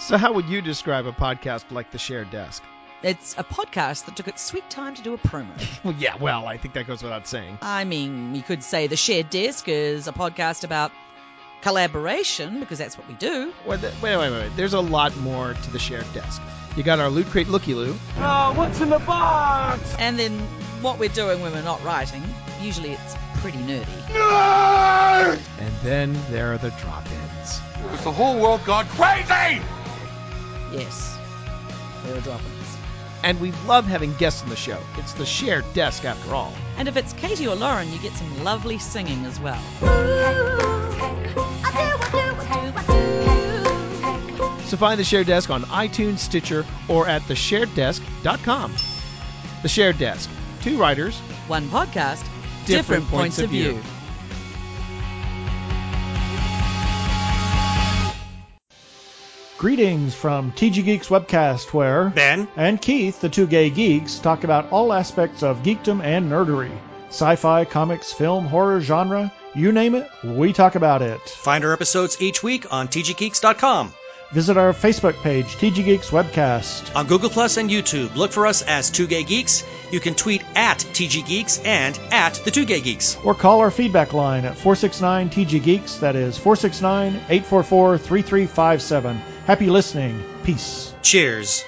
So, how would you describe a podcast like The Shared Desk? It's a podcast that took its sweet time to do a promo. Well, yeah, well, I think that goes without saying. I mean, you could say The Shared Desk is a podcast about collaboration, because that's what we do. Wait, wait, wait, wait. There's a lot more to The Shared Desk. You got our Loot Crate Looky Loo. Oh, what's in the box? And then what we're doing when we're not writing, usually it's pretty nerdy. And then there are the drop ins. Has the whole world gone crazy? Yes, there are drop-ins. And we love having guests on the show. It's The Shared Desk, after all. And if it's Katie or Lauren, you get some lovely singing as well. So find The Shared Desk on iTunes, Stitcher, or at theshareddesk.com. The Shared Desk. Two writers, One podcast, Different points of view. Greetings from TG Geeks Webcast, where Ben, and Keith, the two gay geeks, talk about all aspects of geekdom and nerdery. Sci fi, comics, film, horror, genre, you name it, we talk about it. find our episodes each week on tggeeks.com. Visit our Facebook page, TG Geeks Webcast. On Google Plus and YouTube, look for us as Two Gay Geeks. You can tweet at TG Geeks and at the Two Gay Geeks. Or call our feedback line at 469 TG Geeks. That is 469 844 3357. Happy listening. Peace. Cheers.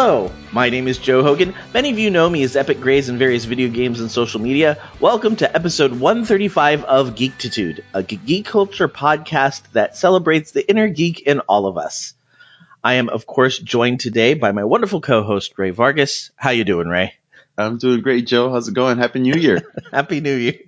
Hello, my name is Joe Hogan. Many of you know me as Epic Grays in various video games and social media. Welcome to episode 135 of Geektitude, a geek culture podcast that celebrates the inner geek in all of us. I am, of course, joined today by my wonderful co-host Ray Vargas. How you doing, Ray? I'm doing great, Joe. How's it going? Happy New Year. Happy New Year.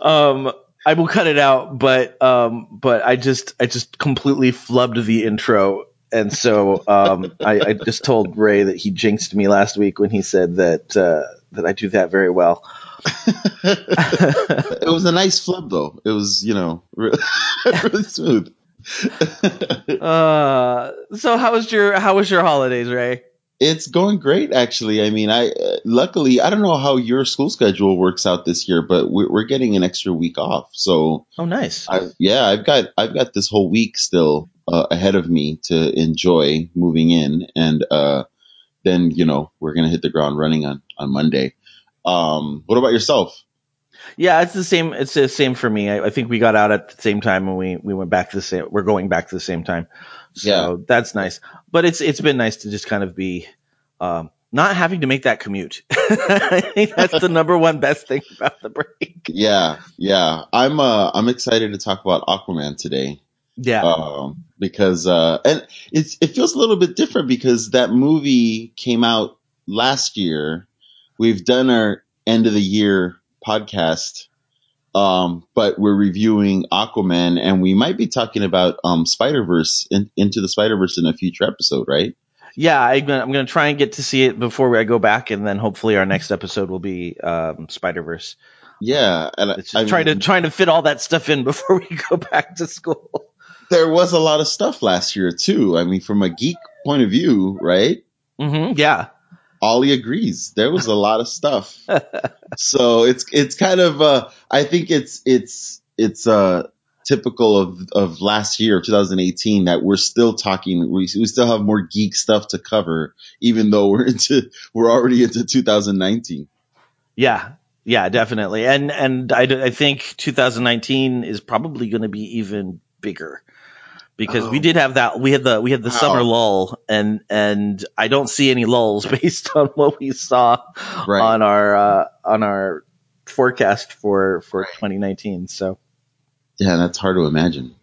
um, I will cut it out, but um, but I just I just completely flubbed the intro, and so um, I, I just told Ray that he jinxed me last week when he said that uh, that I do that very well. it was a nice flub, though. It was, you know, really, really smooth. Uh, so how was your how was your holidays, Ray? it's going great, actually. I mean, I uh, luckily I don't know how your school schedule works out this year, but we're, we're getting an extra week off. So, Oh, nice. I, yeah, I've got I've got this whole week still uh, ahead of me to enjoy moving in, and uh, then you know we're gonna hit the ground running on on Monday. Um, what about yourself? Yeah, it's the same. It's the same for me. I, I think we got out at the same time and we we went back to the same. We're going back to the same time, so Yeah. that's nice. But it's it's been nice to just kind of be um, not having to make that commute. I think that's the number one best thing about the break. Yeah, yeah. I'm uh I'm excited to talk about Aquaman today. Yeah, Um because uh and it's it feels a little bit different because that movie came out last year. We've done our end of the year podcast. Um, but we're reviewing Aquaman and we might be talking about um Spider-Verse in, into the Spider-Verse in a future episode, right? yeah. I'm gonna, I'm gonna try and get to see it before I go back, and then hopefully our next episode will be um, Spider Verse. Yeah, and It's I just trying to trying to fit all that stuff in before we go back to school. There was a lot of stuff last year too. I mean, from a geek point of view, right? hmm Yeah. Ollie agrees. There was a lot of stuff. so it's it's kind of uh I think it's it's it's uh typical of of last year 2018 that we're still talking we, we still have more geek stuff to cover even though we're into we're already into 2019. Yeah, yeah, definitely. And and I, I think 2019 is probably going to be even bigger because we Oh. did have that. We had the we had the Wow. summer lull, and and I don't see any lulls based on what we saw Right. on our uh, on our forecast for for 2019. So, Yeah, that's hard to imagine.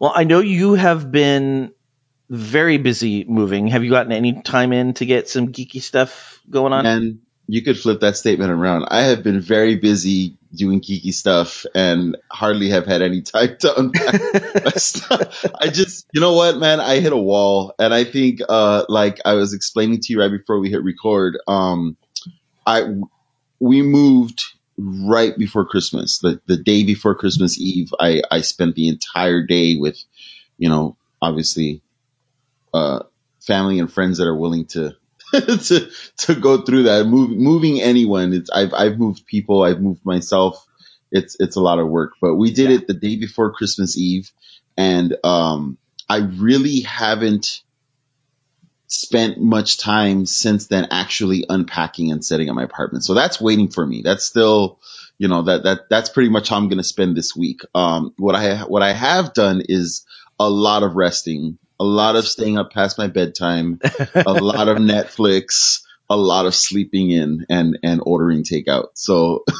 well, I know you have been very busy moving. Have you gotten any time in to get some geeky stuff going on? And you could flip that statement around. I have been very busy doing geeky stuff and hardly have had any time to unpack stuff. I just, you know what, man, I hit a wall and I think, uh, like I was explaining to you right before we hit record, um, I, we moved right before Christmas, the, the day before Christmas Eve. I, I spent the entire day with, you know, obviously, uh, family and friends that are willing to to to go through that. Move, moving anyone, it's I've I've moved people, I've moved myself. It's it's a lot of work, but we did Yeah. it the day before Christmas Eve, and um, I really haven't spent much time since then actually unpacking and setting up my apartment. So that's waiting for me. That's still, you know, that that that's pretty much how I'm going to spend this week. Um, what I what I have done is a lot of resting, a lot of staying up past my bedtime, a lot of Netflix, a lot of sleeping in and and ordering takeout. So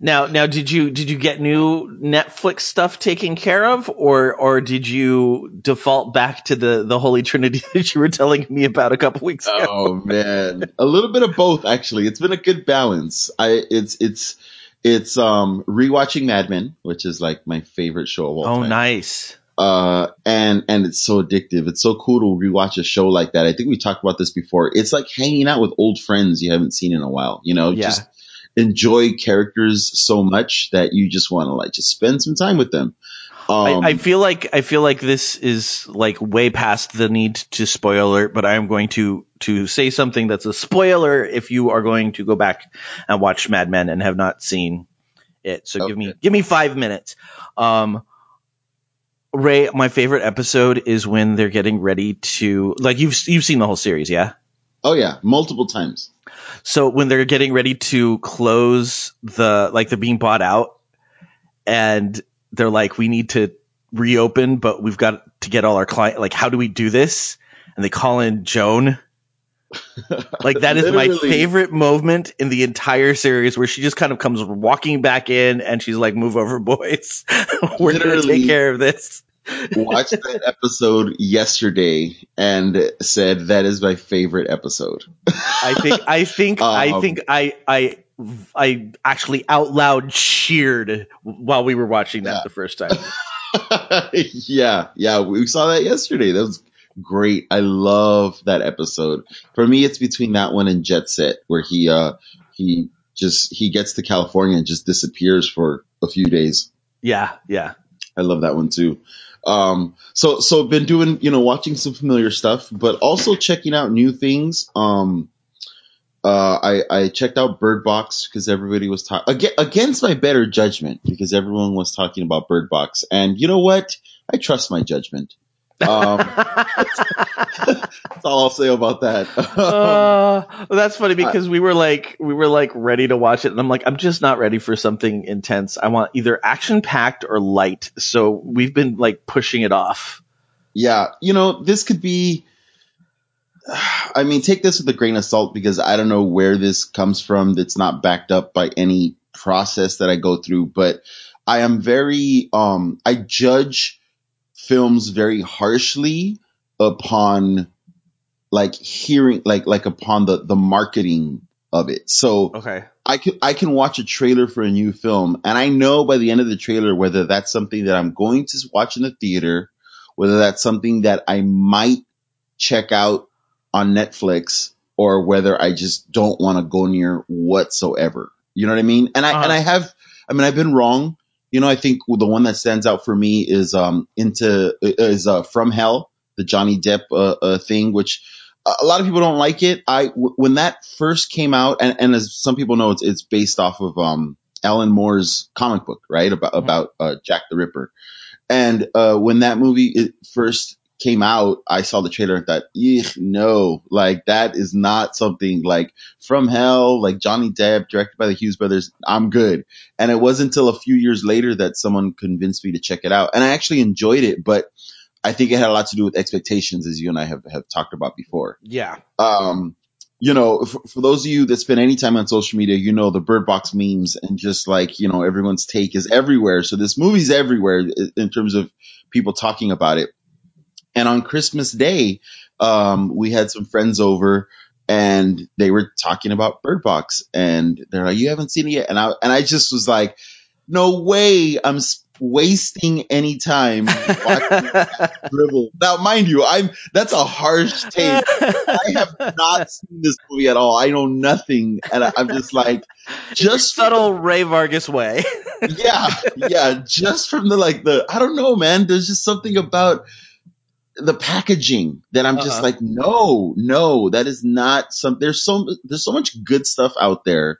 Now, now, did you did you get new Netflix stuff taken care of, or or did you default back to the the holy trinity that you were telling me about a couple weeks ago? Oh man, a little bit of both actually. It's been a good balance. I it's it's it's um rewatching Mad Men, which is like my favorite show of all Oh, time. nice. Uh, and and it's so addictive. It's so cool to rewatch a show like that. I think we talked about this before. It's like hanging out with old friends you haven't seen in a while. You know, Yeah. just enjoy characters so much that you just want to like just spend some time with them. Um, I, I feel like I feel like this is like way past the need to spoiler, alert, but I am going to to say something that's a spoiler if you are going to go back and watch Mad Men and have not seen it. So give me give me five minutes. Um, Ray, my favorite episode is when they're getting ready to like you've you've seen the whole series, yeah. oh yeah, multiple times. So when they're getting ready to close the like they're being bought out and they're like, we need to reopen, but we've got to get all our client like how do we do this? And they call in Joan. Like that is my favorite moment in the entire series where she just kind of comes walking back in and she's like, Move over, boys. We're gonna take care of this. watched that episode yesterday and said that is my favorite episode. I think I think I Um, think I I I actually out loud cheered while we were watching that Yeah. the first time. yeah, yeah, we saw that yesterday. That was great. I love that episode. For me, it's between that one and Jet Set, where he uh he just he gets to California and just disappears for a few days. Yeah, yeah. I love that one too. Um, so so been doing you know watching some familiar stuff, but also checking out new things. Um, uh, I I checked out Bird Box because everybody was talking against my better judgment because everyone was talking about Bird Box, and you know what? I trust my judgment. Um, that's all I'll say about that. Uh, well, that's funny because we were like we were like ready to watch it, and I'm like I'm just not ready for something intense. I want either action packed or light. So we've been like pushing it off. yeah, you know, this could be. I mean, take this with a grain of salt because I don't know where this comes from. That's not backed up by any process that I go through, but I am very, um, I judge films very harshly upon like hearing, like, like upon the, the marketing of it. So, Okay. I can I can watch a trailer for a new film and I know by the end of the trailer whether that's something that I'm going to watch in the theater, whether that's something that I might check out on Netflix or whether I just don't want to go near whatsoever. You know what I mean? And I Uh-huh. and I have I mean I've been wrong. You know, I think the one that stands out for me is um into is uh From Hell, the Johnny Depp uh, uh thing which a lot of people don't like it. I w- when that first came out, and, and as some people know, it's it's based off of um Alan Moore's comic book, right? About about uh, Jack the Ripper. And uh, when that movie it first came out, I saw the trailer and thought, "Eek, no, like that is not something like From Hell, like Johnny Depp, directed by the Hughes brothers. I'm good." And it wasn't until a few years later that someone convinced me to check it out, and I actually enjoyed it, but. I think it had a lot to do with expectations, as you and I have, have talked about before Yeah. um, you know, for, for those of you that spend any time on social media, you know the Bird Box memes and just like you know everyone's take is everywhere. So this movie's everywhere in terms of people talking about it. And on Christmas Day, um, we had some friends over and they were talking about Bird Box and they're like, you haven't seen it yet. And I, and I just was like, no way I'm wasting any time watching dribble. Now, mind you, I'm, that's a harsh take. I have not seen this movie at all. I know nothing. And I, I'm just like, just subtle Ray Vargas way. yeah, yeah, just from the like the I don't know, man. There's just something about the packaging that I'm just Uh-huh. like, no, no, that is not some. There's so there's so much good stuff out there.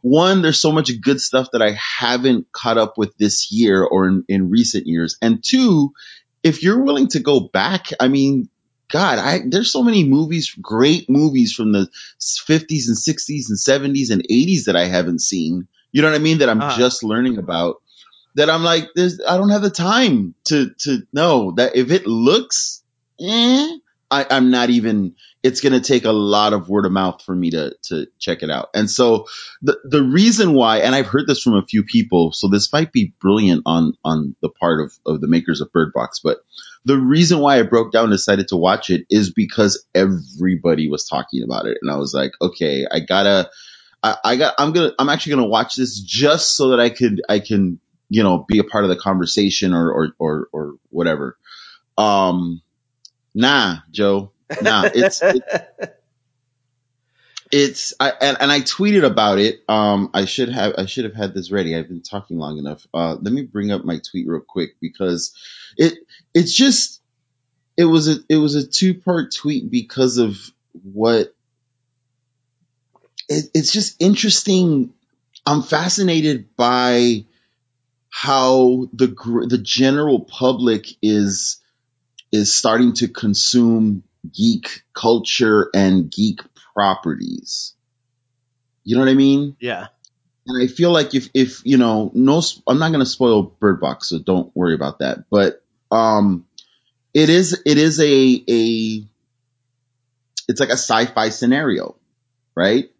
One, there's so much good stuff that I haven't caught up with this year or in, in recent years. And two, if you're willing to go back, I mean, God, I there's so many movies, great movies from the 50s and 60s and 70s and 80s that I haven't seen. You know what I mean? That I'm Uh-huh. just learning about. That I'm like, there's, I don't have the time to to know that if it looks, eh, I, I'm not even. It's gonna take a lot of word of mouth for me to to check it out. And so the the reason why, and I've heard this from a few people, so this might be brilliant on on the part of of the makers of Bird Box, but the reason why I broke down and decided to watch it is because everybody was talking about it, and I was like, okay, I gotta, I, I got, I'm gonna, I'm actually gonna watch this just so that I could, I can, you know, be a part of the conversation or or or, or whatever. Um, nah, Joe, nah, it's it, it's I and, and I tweeted about it. Um, I should have I should have had this ready. I've been talking long enough. Uh, let me bring up my tweet real quick because it it's just it was a it was a two part tweet because of what it, it's just interesting. I'm fascinated by how the the general public is is starting to consume geek culture and geek properties. You know what I mean? yeah. And I feel like if, if, you know, no, I'm not going to spoil Bird Box, so don't worry about that. But, um, it is, it is a, a, it's like a sci-fi scenario, right?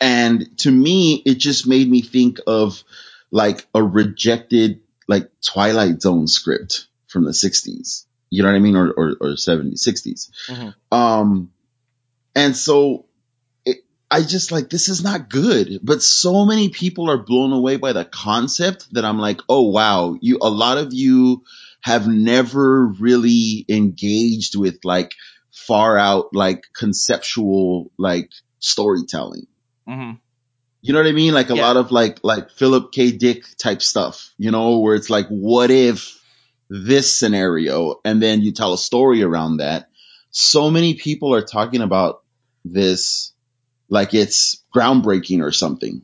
And to me, it just made me think of like a rejected, like Twilight Zone script from the 60s. You know what I mean? Or, or, or 70s, 60s. Mhm. Um, and so it, I just like, this is not good, but so many people are blown away by the concept that I'm like, oh wow, you, a lot of you have never really engaged with like far out, like conceptual, like storytelling. hmm You know what I mean? Like a Yeah. lot of like, like Philip K. Dick type stuff, you know, where it's like, what if this scenario? And then you tell a story around that. So many people are talking about this like it's groundbreaking or something.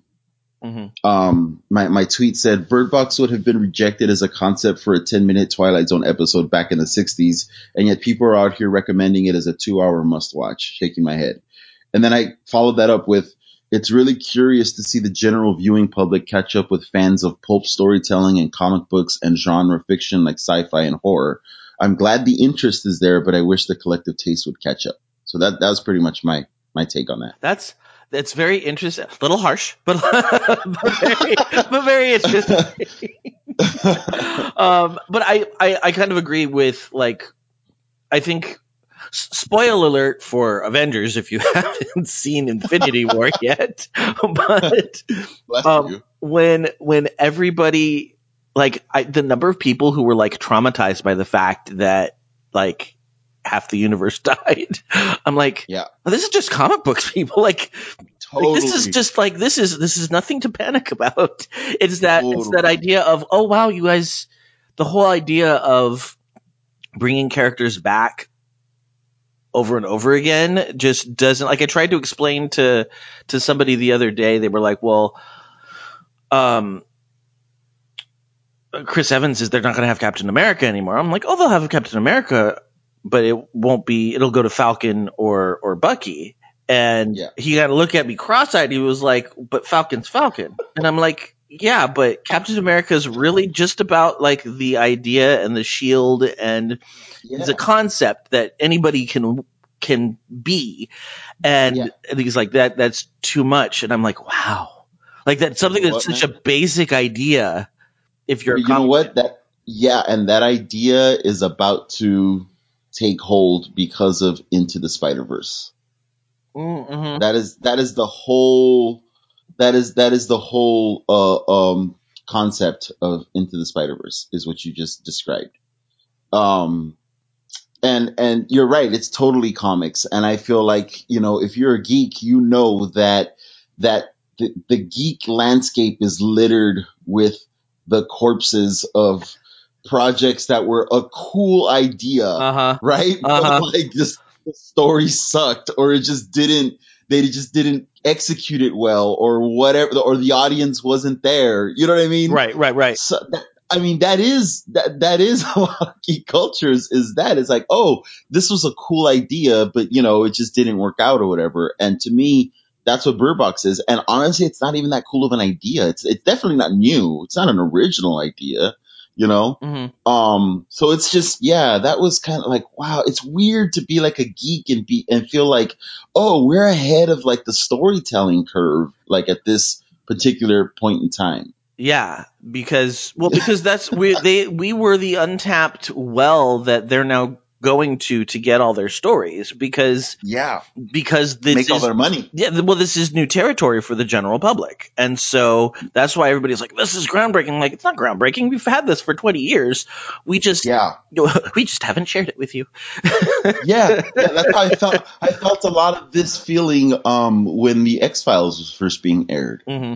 hmm Um, my, my tweet said Bird Box would have been rejected as a concept for a 10 minute Twilight Zone episode back in the 60s. And yet people are out here recommending it as a two hour must watch, shaking my head. And then I followed that up with, it's really curious to see the general viewing public catch up with fans of pulp storytelling and comic books and genre fiction like sci-fi and horror. I'm glad the interest is there, but I wish the collective taste would catch up. So that, that was pretty much my, my take on that. That's that's very interesting. A little harsh, but but very, but very interesting. um, but I, I I kind of agree with like I think spoil alert for Avengers if you haven't seen Infinity War yet, but um, when when everybody like I, the number of people who were like traumatized by the fact that like half the universe died i'm like Yeah. "Oh, this is just comic books people. Like, like, this is just like this is this is nothing to panic about. It's that it's that idea of oh wow you guys the whole idea of bringing characters back over and over again just doesn't like i tried to explain to to somebody the other day they were like well um Chris Evans is they're not going to have Captain America anymore. I'm like, oh, they'll have Captain America, but it won't be. It'll go to Falcon or or Bucky. And Yeah. he got to look at me cross-eyed. He was like, but Falcon's Falcon, and I'm like, yeah, but Captain America is really just about like the idea and the shield, and yeah. it's a concept that anybody can can be. And Yeah. and he's like, that that's too much. And I'm like, wow, like that's something You know that's what, such a basic idea. If you're, you know what that yeah and that idea is about to take hold because of Into the Spider Verse. Mm-hmm. That is that is the whole that is that is the whole uh, um, concept of Into the Spider Verse is what you just described. Um, and and you're right, it's totally comics, and I feel like you know if you're a geek, you know that that the, the geek landscape is littered with the corpses of projects that were a cool idea Uh huh. right? Uh-huh. But like just the story sucked or it just didn't they just didn't execute it well or whatever or the audience wasn't there. You know what I mean? Right, right, right. So that, I mean that is that that is a lot of geek cultures is that it's like, oh, this was a cool idea, but you know, it just didn't work out or whatever. And to me, that's what Bird Box is. And honestly, it's not even that cool of an idea. It's it's definitely not new. It's not an original idea, you know? Mm-hmm. Um, so it's just, yeah, that was kind of like, wow, it's weird to be like a geek and be, and feel like, oh, we're ahead of like the storytelling curve, like at this particular point in time. Yeah, because well, because that's we they we were the untapped well that they're now going to to get all their stories because Yeah. because this Make all is, their money. yeah well this is new territory for the general public and so that's why everybody's like this is groundbreaking like it's not groundbreaking we've had this for 20 years we just Yeah. we just haven't shared it with you Yeah. yeah that's how I felt. I felt a lot of this feeling, um, when the X Files was first being aired. hmm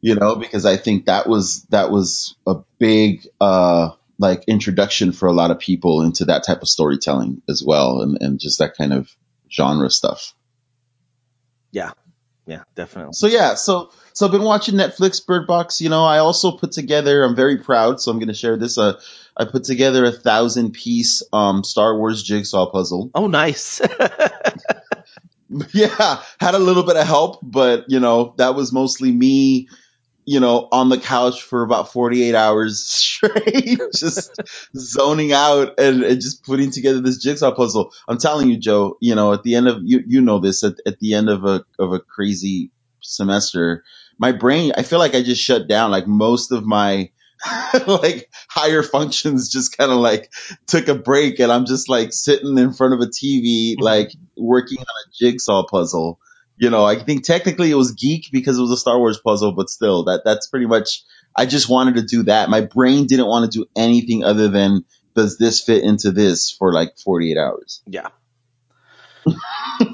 you know, because I think that was that was a big uh like introduction for a lot of people into that type of storytelling as well and, and just that kind of genre stuff. yeah yeah definitely So yeah, so so I've been watching Netflix Bird Box, you know, I also put together I'm very proud, so I'm gonna share this. Uh I put together a thousand piece um Star Wars jigsaw puzzle. oh nice yeah, had a little bit of help, but you know, that was mostly me, you know, on the couch for about 48 hours straight, just zoning out and, and just putting together this jigsaw puzzle. I'm telling you, Joe, you know, at the end of, you, you know this, at, at the end of a, of a crazy semester, my brain, I feel like I just shut down. Like most of my, like higher functions just kind of like took a break and I'm just like sitting in front of a TV, mm-hmm. like working on a jigsaw puzzle. You know, I think technically it was geek because it was a Star Wars puzzle, but still that, that's pretty much, I just wanted to do that. My brain didn't want to do anything other than does this fit into this for like 48 hours? Yeah.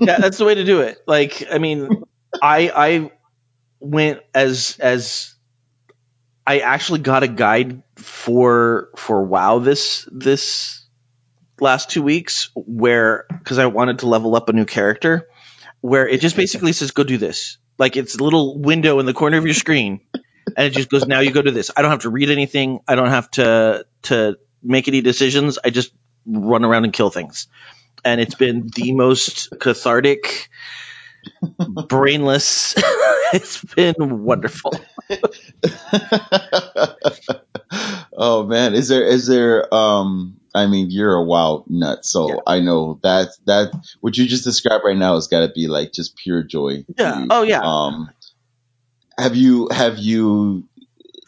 yeah, that's the way to do it. Like, I mean, I I went as as I actually got a guide for for WoW this this last two weeks where because I wanted to level up a new character where it just basically says go do this. Like it's a little window in the corner of your screen and it just goes now you go to this. I don't have to read anything. I don't have to to make any decisions. I just run around and kill things and it's been the most cathartic, brainless. it's been wonderful. oh man, is there is there um I mean you're a wild nut, so Yeah. I know that that what you just described right now has got to be like just pure joy. Yeah. you. Oh yeah. Um, have you have you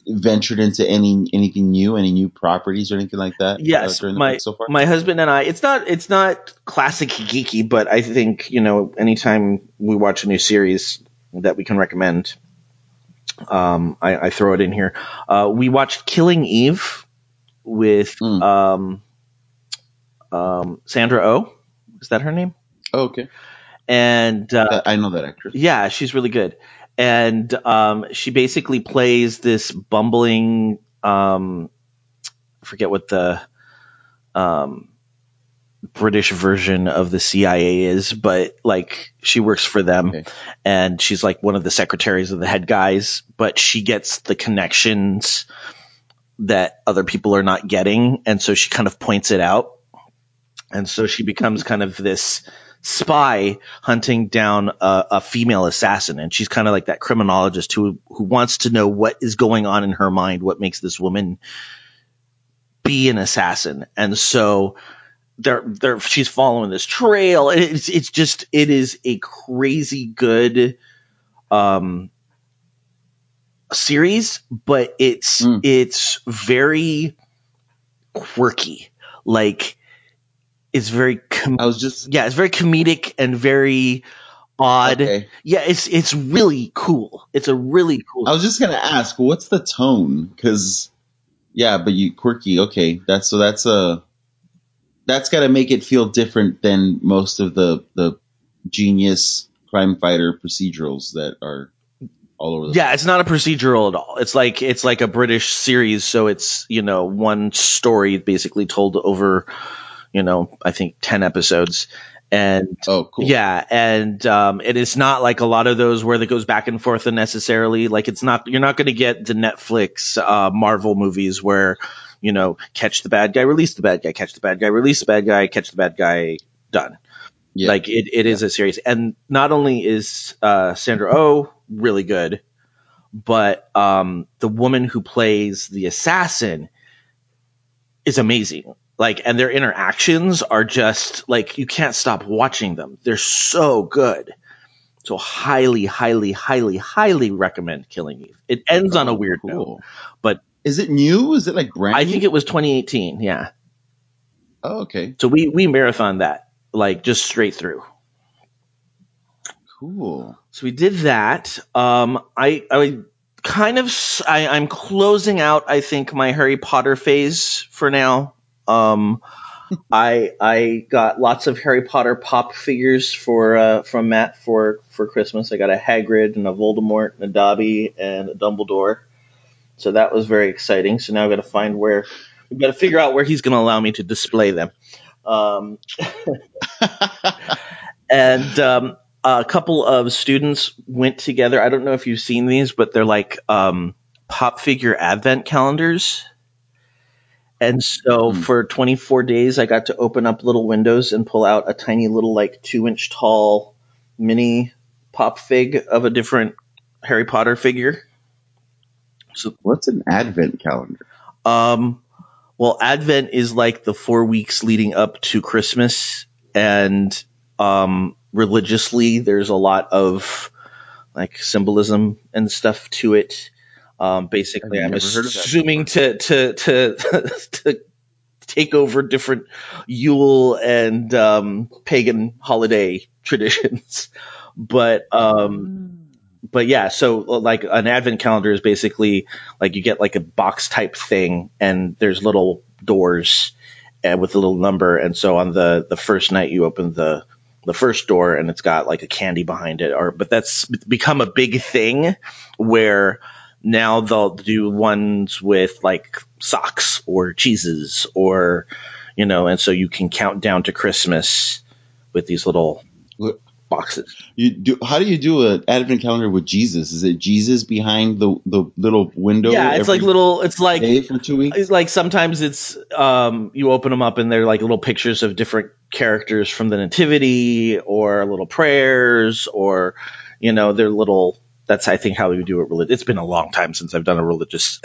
ventured into any anything new, any new properties or anything like that? Yes, uh, during the my so my husband and I. It's not it's not classic geeky, but I think you know anytime we watch a new series that we can recommend, um, I, I throw it in here. Uh, we watched Killing Eve with Mm. um, um, Sandra Oh. Is that her name? oh, okay, And uh, I know that actress. Yeah, she's really good. And um, she basically plays this bumbling, um, I forget what the um, British version of the CIA is, but like she works for them Okay. and she's like one of the secretaries of the head guys, but she gets the connections that other people are not getting. And so she kind of points it out. And so she becomes kind of this spy hunting down a, a female assassin. And she's kind of like that criminologist who, who wants to know what is going on in her mind, what makes this woman be an assassin. And so they're, they're, she's following this trail. It's, it's just, it is a crazy good, um, series, but it's, Mm. it's very quirky. Like, is very com- I was just yeah, it's very comedic and very odd. okay. Yeah, it's it's really cool. It's a really cool. I was just gonna ask, what's the tone? Because yeah, but you quirky. Okay, that's so that's a that's got to make it feel different than most of the the genius crime fighter procedurals that are all over the yeah, it's not a procedural at all. It's like it's like a British series, so it's you know one story basically told over, you know, I think ten episodes, and Oh, cool. Yeah, and um, it is not like a lot of those where it goes back and forth unnecessarily. Like it's not you're not going to get the Netflix uh, Marvel movies where you know catch the bad guy, release the bad guy, catch the bad guy, release the bad guy, catch the bad guy, done. Yeah. Like it, it is a series, and not only is uh, Sandra Oh really good, but um, the woman who plays the assassin is amazing. Like, and their interactions are just like you can't stop watching them. They're so good. So highly, highly, highly, highly recommend Killing Eve. It ends on a weird note, but Is it new? Is it like brand? I think it was 2018. Yeah. Oh, okay. So we we marathon that like just straight through. Cool. So we did that. Um, I, I kind of, I, i'm closing out, I think, my Harry Potter phase for now. Um, I, I got lots of Harry Potter pop figures for, uh, from Matt for, for Christmas. I got a Hagrid and a Voldemort and a Dobby and a Dumbledore. So that was very exciting. So now I've got to find where, we've got to figure out where he's going to allow me to display them. Um, and um, a couple of students went together. I don't know if you've seen these, but they're like um, pop figure advent calendars. And so Hmm. for 24 days, I got to open up little windows and pull out a tiny little, like two inch tall mini pop fig of a different Harry Potter figure. So what's an advent calendar? Um, well, Advent is like the four weeks leading up to Christmas, and um, religiously, there's a lot of like symbolism and stuff to it. Um, basically, I've I'm never heard of that assuming to to to to take over different Yule and um, pagan holiday traditions, but um, but yeah, so like an advent calendar is basically like you get like a box type thing and there's little doors uh, with a little number. And so on the, the first night you open the, the first door and it's got like a candy behind it or, but that's become a big thing where now they'll do ones with like socks or cheeses or, you know, and so you can count down to Christmas with these little boxes. You do. How do you do an advent calendar with Jesus? Is it Jesus behind the the little window? yeah, it's like little, it's like, for two weeks. It's like sometimes it's um you open them up and they're like little pictures of different characters from the nativity or little prayers or you know they're little that's I think how we do it really it's been a long time since I've done a religious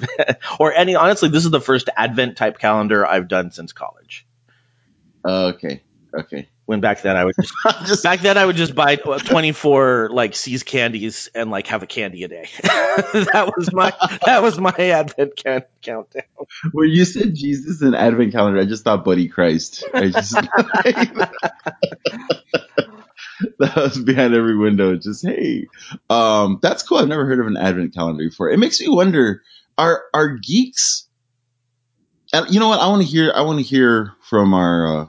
or any honestly this is the first advent type calendar I've done since college Oh, okay, okay. when back then I would just Just back then I would just buy 24 like See's candies and like have a candy a day that was my that was my advent can- countdown when you said Jesus and advent calendar, I just thought Buddy Christ. I just that was behind every window. Just hey, um, that's cool. I've never heard of an advent calendar before. It makes me wonder: are are geeks? You know what? I want to hear. I want to hear from our uh,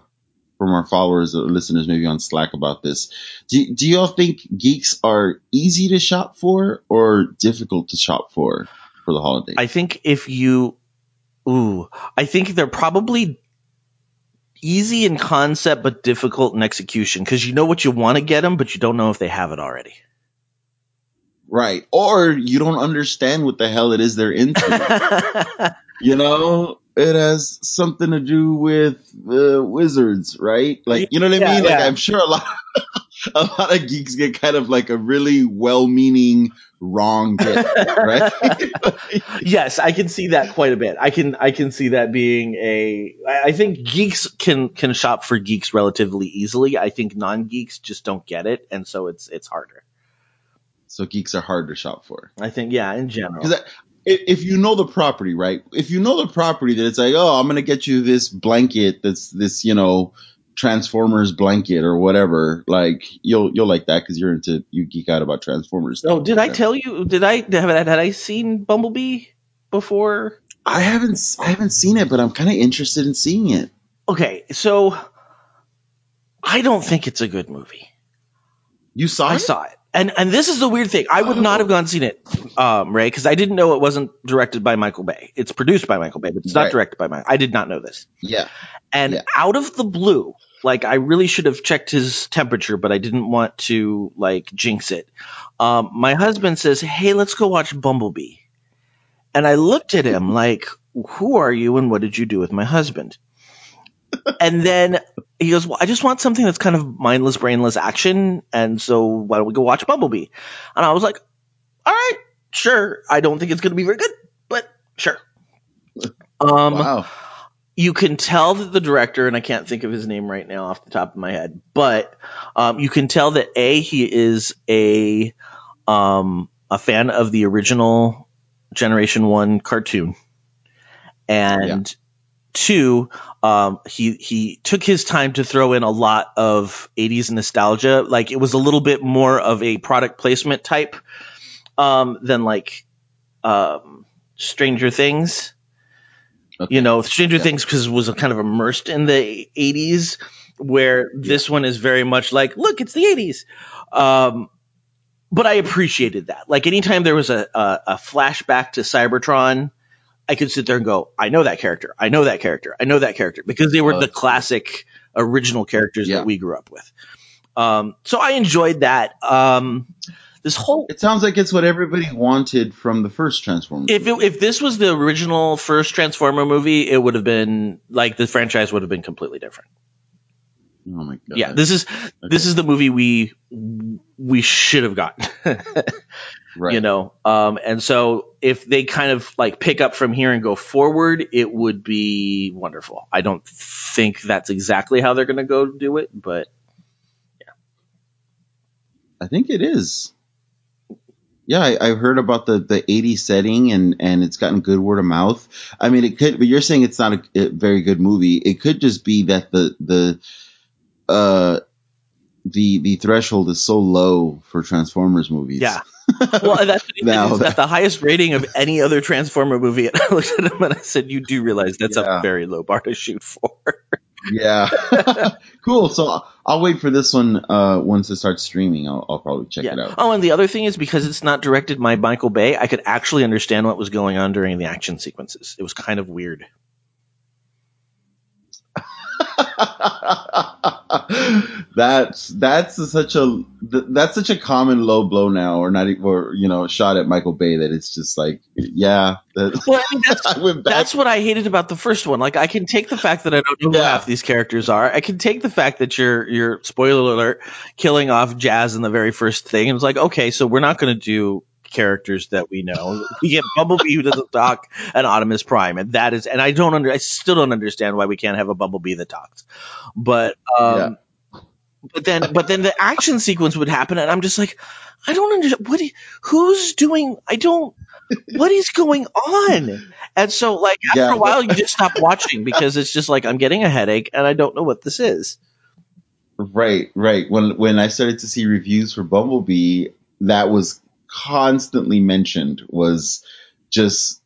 from our followers or listeners, maybe on Slack about this. Do do y'all think geeks are easy to shop for or difficult to shop for for the holidays? I think if you, ooh, I think they're probably easy in concept but difficult in execution because you know what you want to get them, but you don't know if they have it already. Right. Or you don't understand what the hell it is they're into. you know, it has something to do with uh, wizards, right? Like, you know what I Yeah, mean? Like. I'm sure a lot, a lot of geeks get kind of like a really well-meaning wrong gift, right? yes, I can see that quite a bit. I can I can see that being a. I think geeks can can shop for geeks relatively easily. I think non geeks just don't get it, and so it's it's harder. so geeks are hard to shop for. I think yeah, in general. Because if you know the property, right? If you know the property, that it's like, oh, I'm gonna get you this blanket that's this, you know, Transformers blanket or whatever. Like you'll you'll like that because you're into you geek out about Transformers. Oh, did I tell you? Did I have had I seen Bumblebee before? I haven't I haven't seen it, but I'm kind of interested in seeing it. Okay, so I don't think it's a good movie. You saw I it? saw it. And and this is the weird thing. I would not have gone and seen it, um, Ray, because I didn't know it wasn't directed by Michael Bay. It's produced by Michael Bay, but it's not Right. directed by Michael. I did not know this. Yeah. And Yeah. out of the blue, like I really should have checked his temperature, but I didn't want to like jinx it. Um, my husband says, "Hey, let's go watch Bumblebee," and I looked at him like, "Who are you, and what did you do with my husband?" and then he goes, "Well, I just want something that's kind of mindless, brainless action, and so why don't we go watch Bumblebee?" And I was like, "All right, sure. I don't think it's going to be very good, but sure." Um, wow. you can tell that the director, and I can't think of his name right now off the top of my head, but um, you can tell that a he is a um, a fan of the original Generation One cartoon, and two, um, he he took his time to throw in a lot of '80s nostalgia. Like it was a little bit more of a product placement type um, than like um, Stranger Things Okay. you know stranger Yeah. things because it was kind of immersed in the 80s where this one is very much like look it's the 80s um, but i appreciated that like anytime there was a, a, a flashback to cybertron i could sit there and go i know that character i know that character i know that character because they were the classic original characters Yeah. that we grew up with um, so i enjoyed that um, this whole It sounds like it's what everybody wanted from the first Transformer. if it, if this was the original first Transformer movie, it would have been like the franchise would have been completely different. oh my god. Yeah, this is this is the movie we we should have gotten. right. You know, um, and so if they kind of like pick up from here and go forward, it would be wonderful. I don't think that's exactly how they're going to go do it, but yeah, I think it is. Yeah, I, I heard about the the 80 setting and and it's gotten good word of mouth. I mean, it could, but you're saying it's not a, a very good movie. It could just be that the the uh the the threshold is so low for Transformers movies. yeah. Well, that's the Now is that the highest rating of any other Transformer movie. And I looked at him and I said, "You do realize that's a very low bar to shoot for." Yeah. cool. So I'll, wait for this one uh once it starts streaming. I'll, I'll probably check it out. Oh, and the other thing is because it's not directed by Michael Bay, I could actually understand what was going on during the action sequences. It was kind of weird. that's that's such a that's such a common low blow now, or not, or you know, shot at Michael Bay that it's just like, yeah, that, Well, I mean, that's I went back. that's what I hated about the first one. Like, I can take the fact that I don't know who half these characters are. I can take the fact that you're you're spoiler alert killing off Jazz in the very first thing. And it's like, okay, so we're not going to do characters that we know. We get Bumblebee who doesn't talk, and Optimus Prime, and that is, and I don't under, I still don't understand why we can't have a Bumblebee that talks. But um, but then but then the action sequence would happen, and I'm just like, I don't understand what who's doing. I don't. What is going on? And so, like after Yeah. a while, you just stop watching because it's just like I'm getting a headache, and I don't know what this is. Right, right. When when I started to see reviews for Bumblebee, that was constantly mentioned was just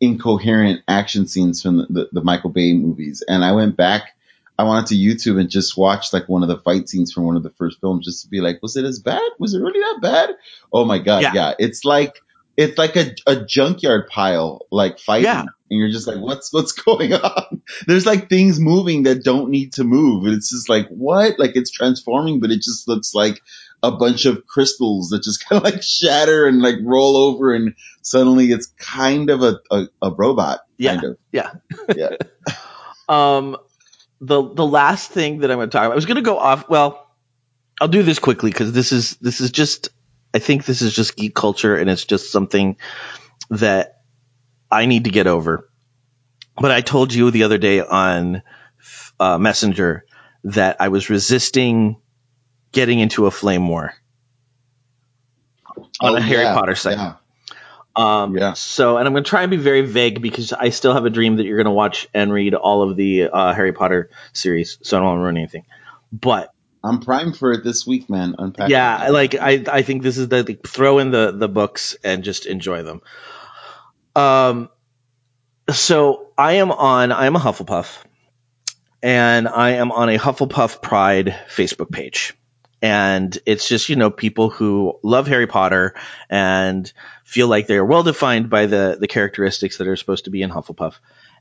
incoherent action scenes from the, the, the Michael Bay movies. And I went back, I went to YouTube and just watched like one of the fight scenes from one of the first films just to be like, was it as bad? Was it really that bad? Oh my god, Yeah. yeah. It's like it's like a, a junkyard pile, like fighting. Yeah. And you're just like, what's what's going on? There's like things moving that don't need to move. And it's just like, what? Like it's transforming, but it just looks like a bunch of crystals that just kind of like shatter and like roll over and suddenly it's kind of a, a, a robot. Yeah. Kind of. Yeah. Yeah. Um, the the last thing that I'm going to talk about, I was going to go off. Well, I'll do this quickly because this is this is just. I think this is just geek culture, and it's just something that I need to get over. But I told you the other day on uh, Messenger that I was resisting getting into a flame war on Oh, a Harry yeah, Potter site. Yeah. Um, Yeah. So, and I'm going to try and be very vague because I still have a dream that you're going to watch and read all of the uh, Harry Potter series, so I don't want to ruin anything. But I'm primed for it this week, man. Unpack. yeah, like I, I think this is the like, throw in the the books and just enjoy them. Um, so I am on. I am a Hufflepuff, and I am on a Hufflepuff Pride Facebook page, and it's just you know people who love Harry Potter and feel like they are well defined by the the characteristics that are supposed to be in Hufflepuff.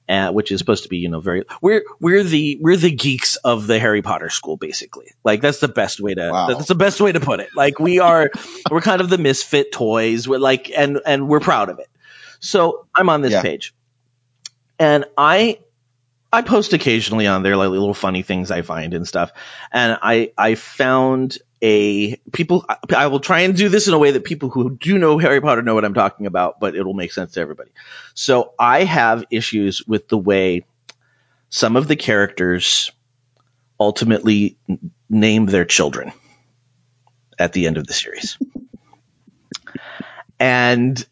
Uh, which is supposed to be, you know, very we're we're the we're the geeks of the Harry Potter school, basically. Like that's the best way to Wow. that's the best way to put it. Like we are we're kind of the misfit toys. We're like and and we're proud of it. So I'm on this Yeah. page, and I I post occasionally on there like little funny things I find and stuff. And I I found a people I, will try and do this in a way that people who do know Harry Potter know what I'm talking about, but it'll make sense to everybody. So I have issues with the way some of the characters ultimately name their children at the end of the series. and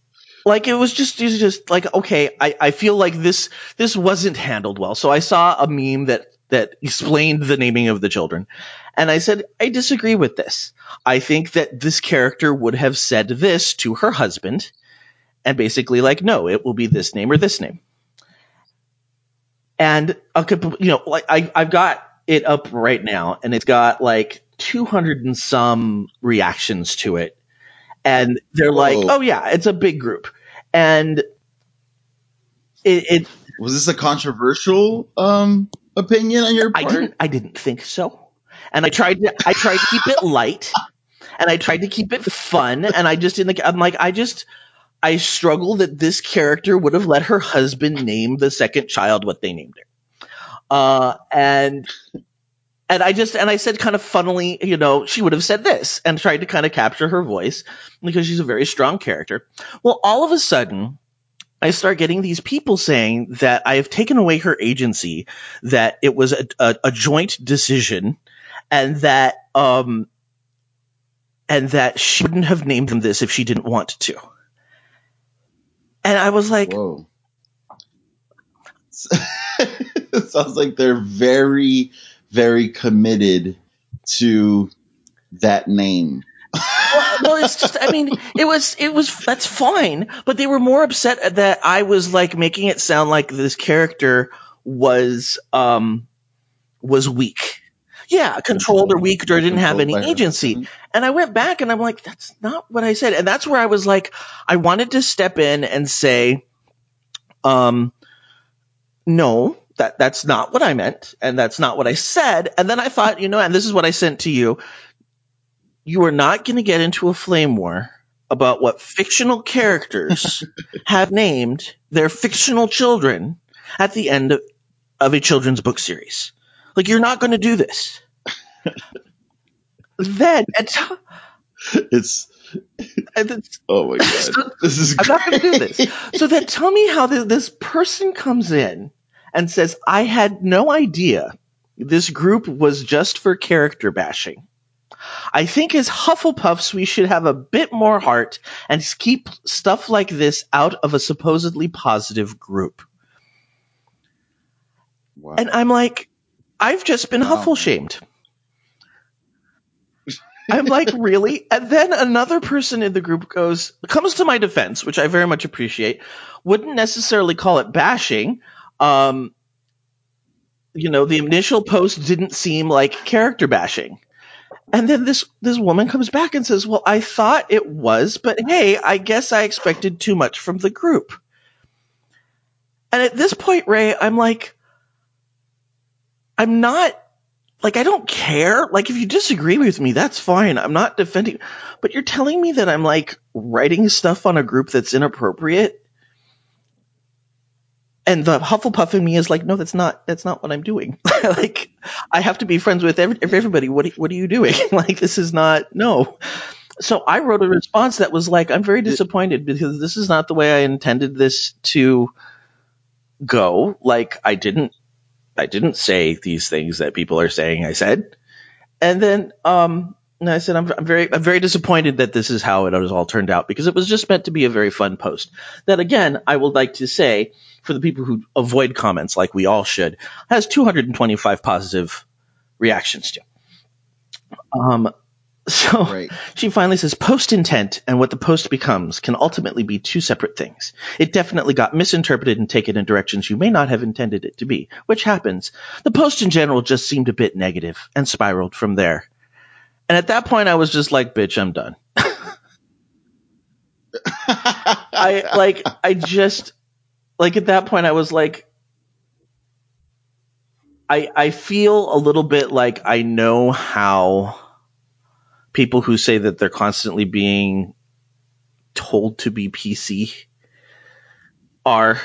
like it was just it was just like okay I, I feel like this this wasn't handled well. So i saw a meme that that explained the naming of the children. And i said i disagree with this. I think that this character would have said this to her husband and basically like no it will be this name or this name. And a you know like I, i've got it up right now and it's got like 200 and some reactions to it. And they're like oh yeah it's a big group and it, it Was this a controversial um opinion on your I part? didn't I didn't think so. And I tried to I tried to keep it light and I tried to keep it fun and I just in the I'm like I just I struggle that this character would have let her husband name the second child what they named her. Uh and and I just and I said kind of funnily, you know, she would have said this and tried to kind of capture her voice because she's a very strong character. Well, all of a sudden, I start getting these people saying that I have taken away her agency, that it was a, a, a joint decision, and that um and that she wouldn't have named them this if she didn't want to. And I was like, Whoa. sounds like they're very, very committed to that name. well, well, it's just I mean, it was it was that's fine, but they were more upset that I was like making it sound like this character was um was weak. Yeah, controlled or weak or didn't have any agency. And I went back and I'm like, that's not what I said. And that's where I was like, I wanted to step in and say, um, no, that, that's not what I meant. And that's not what I said. And then I thought, you know, and this is what I sent to you. You are not going to get into a flame war about what fictional characters have named their fictional children at the end of, of a children's book series. Like, you're not going to do this. then, It's then oh my god, So- this is. I'm not going to do this. So then tell me how th- this person comes in and says, I had no idea this group was just for character bashing. I think as Hufflepuffs, we should have a bit more heart and keep stuff like this out of a supposedly positive group. Wow. And I'm like, I've just been Wow. Huffle shamed. I'm like, really? And then another person in the group goes, comes to my defense, which I very much appreciate, wouldn't necessarily call it bashing. Um, you know, the initial post didn't seem like character bashing. And then this, this woman comes back and says, well, I thought it was, but hey, I guess I expected too much from the group. And at this point, Ray, I'm like, I'm not like I don't care. Like if you disagree with me, that's fine. I'm not defending. But you're telling me that I'm like writing stuff on a group that's inappropriate. And the Hufflepuff in me is like, no, that's not that's not what I'm doing. like I have to be friends with every, everybody. What what are you doing? like this is not no. So I wrote a response that was like, I'm very disappointed because this is not the way I intended this to go. Like I didn't I didn't say these things that people are saying I said. And then um and I said I'm, I'm very I'm very disappointed that this is how it has all turned out because it was just meant to be a very fun post. That again, I would like to say for the people who avoid comments like we all should, has 225 positive reactions to. Um, so Right. she finally says post intent and what the post becomes can ultimately be two separate things. It definitely got misinterpreted and taken in directions you may not have intended it to be, which happens. The post in general just seemed a bit negative and spiraled from there. And at that point I was just like, bitch, I'm done. I like I just like at that point I was like I I feel a little bit like I know how people who say that they're constantly being told to be PC are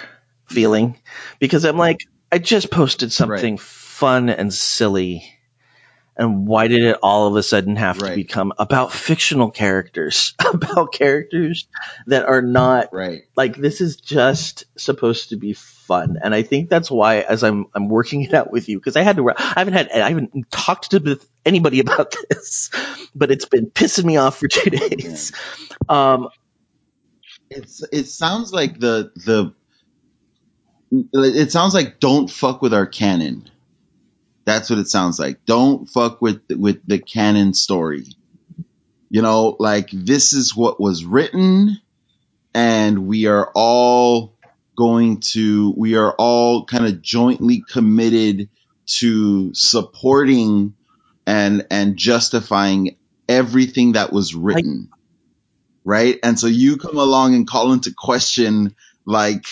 feeling. Because I'm like I just posted something fun and silly and why did it all of a sudden have to become about fictional characters? About characters that are not right. like this is just supposed to be fun. And i think that's why as i'm i'm working it out with you because i had to i haven't had i haven't talked to anybody about this but it's been pissing me off for two days. Um It's it sounds like the the it sounds like don't fuck with our canon. That's what it sounds like. Don't fuck with with the canon story. You know, like this is what was written and we are all going to we are all kind of jointly committed to supporting and and justifying everything that was written right and so you come along and call into question like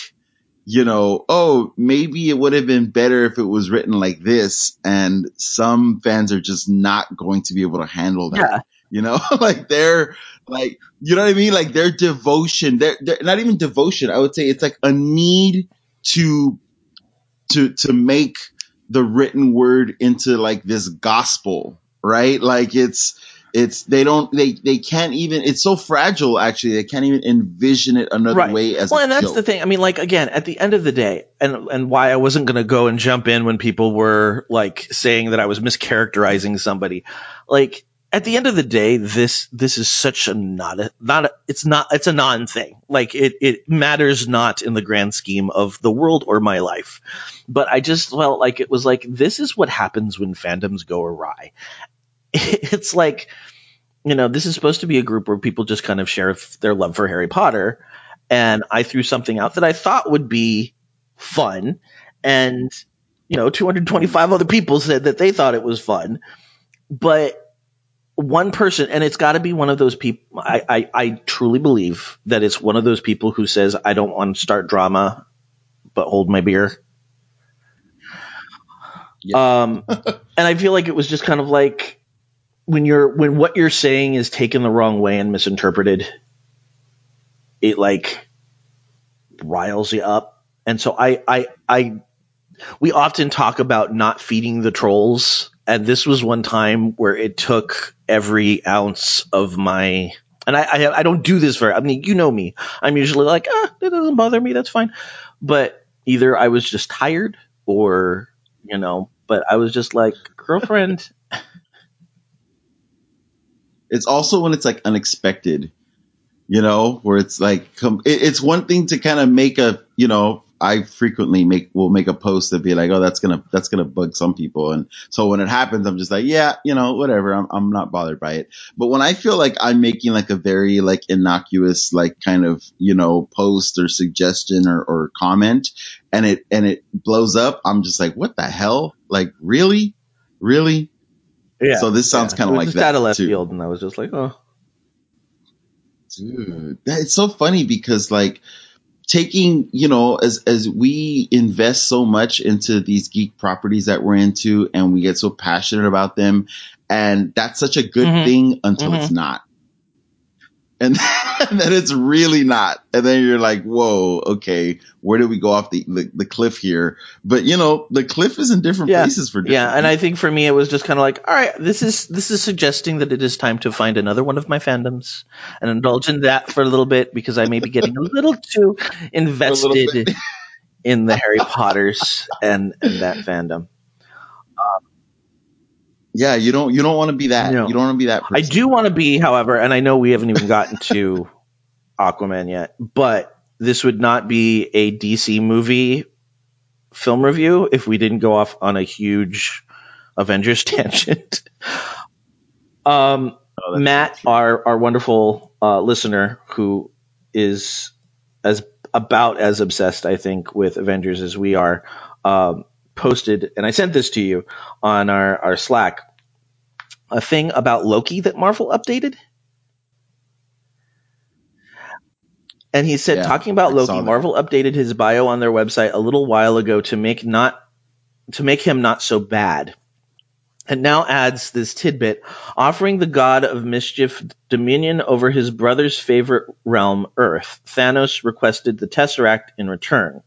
you know oh maybe it would have been better if it was written like this and some fans are just not going to be able to handle that. Yeah. You know like they're like you know what i mean? Like their devotion they're, they're not even devotion. I would say it's like a need to to to make the written word into like this gospel right? Like it's it's they don't they they can't even it's so fragile actually they can't even envision it another Right. way as well and that's joke. the thing i mean like again at the end of the day and and why i wasn't going to go and jump in when people were like saying that i was mischaracterizing somebody like at the end of the day this this is such a not a not a, it's not it's a non thing like it it matters not in the grand scheme of the world or my life but i just felt like it was like this is what happens when fandoms go awry it's like you know this is supposed to be a group where people just kind of share their love for harry potter. And i threw something out that i thought would be fun. And you know 225 other people said that they thought it was fun. But one person and it's got to be one of those people I, I i truly believe that it's one of those people who says i don't want to start drama but hold my beer. Um and i feel like it was just kind of like when you're when what you're saying is taken the wrong way and misinterpreted it like riles you up and so i i i we often talk about not feeding the trolls and this was one time where it took every ounce of my and I, I I don't do this very. I mean, you know me. I'm usually like, ah, it doesn't bother me. That's fine. But either I was just tired, or you know. But I was just like, girlfriend. It's also when it's like unexpected, you know, where it's like, com- it, it's one thing to kind of make a, you know, I frequently make, will make a post that be like, oh, that's to, that's to bug some people. And so when it happens, I'm just like, yeah, you know, whatever. I'm, I'm not bothered by it. But when I feel like I'm making like a very like innocuous, like kind of, you know, post or suggestion or, or comment and it, and it blows up, I'm just like, what the hell? Like, really? Really? Yeah. So this sounds yeah. kind of like just that out of left too. field, and I was just like, oh, Dude, that, it's so funny because like taking, you know, as as we invest so much into these geek properties that we're into and we get so passionate about them and that's such a good Mhm. thing until it's Mhm. not. And, and then it's really not. And then you're like, whoa, okay, where did we go off the, the, the cliff here? But you know, the cliff is in different Yeah. places for different yeah. And I think for me, it was just kind of like, all right, this is this is suggesting that it is time to find another one of my fandoms and indulge in that for a little bit because I may be getting a little too invested bit. in the Harry Potters and, and that fandom. Um, Yeah, you don't you don't want to be that. No. You don't want to be that. I do want to be, however, and I know we haven't even gotten to Aquaman yet, but this would not be a DC movie film review if we didn't go off on a huge Avengers tangent. um, Oh, Matt, our our wonderful uh, listener, who is as about as obsessed, I think, with Avengers as we are, um, posted, and I sent this to you on our our Slack, a thing about Loki that Marvel updated. And he said, Yeah, talking about I Loki. Marvel updated his bio on their website a little while ago to make not to make him not so bad. And now adds this tidbit, offering the god of mischief dominion over his brother's favorite realm, Earth. Thanos requested the Tesseract in return.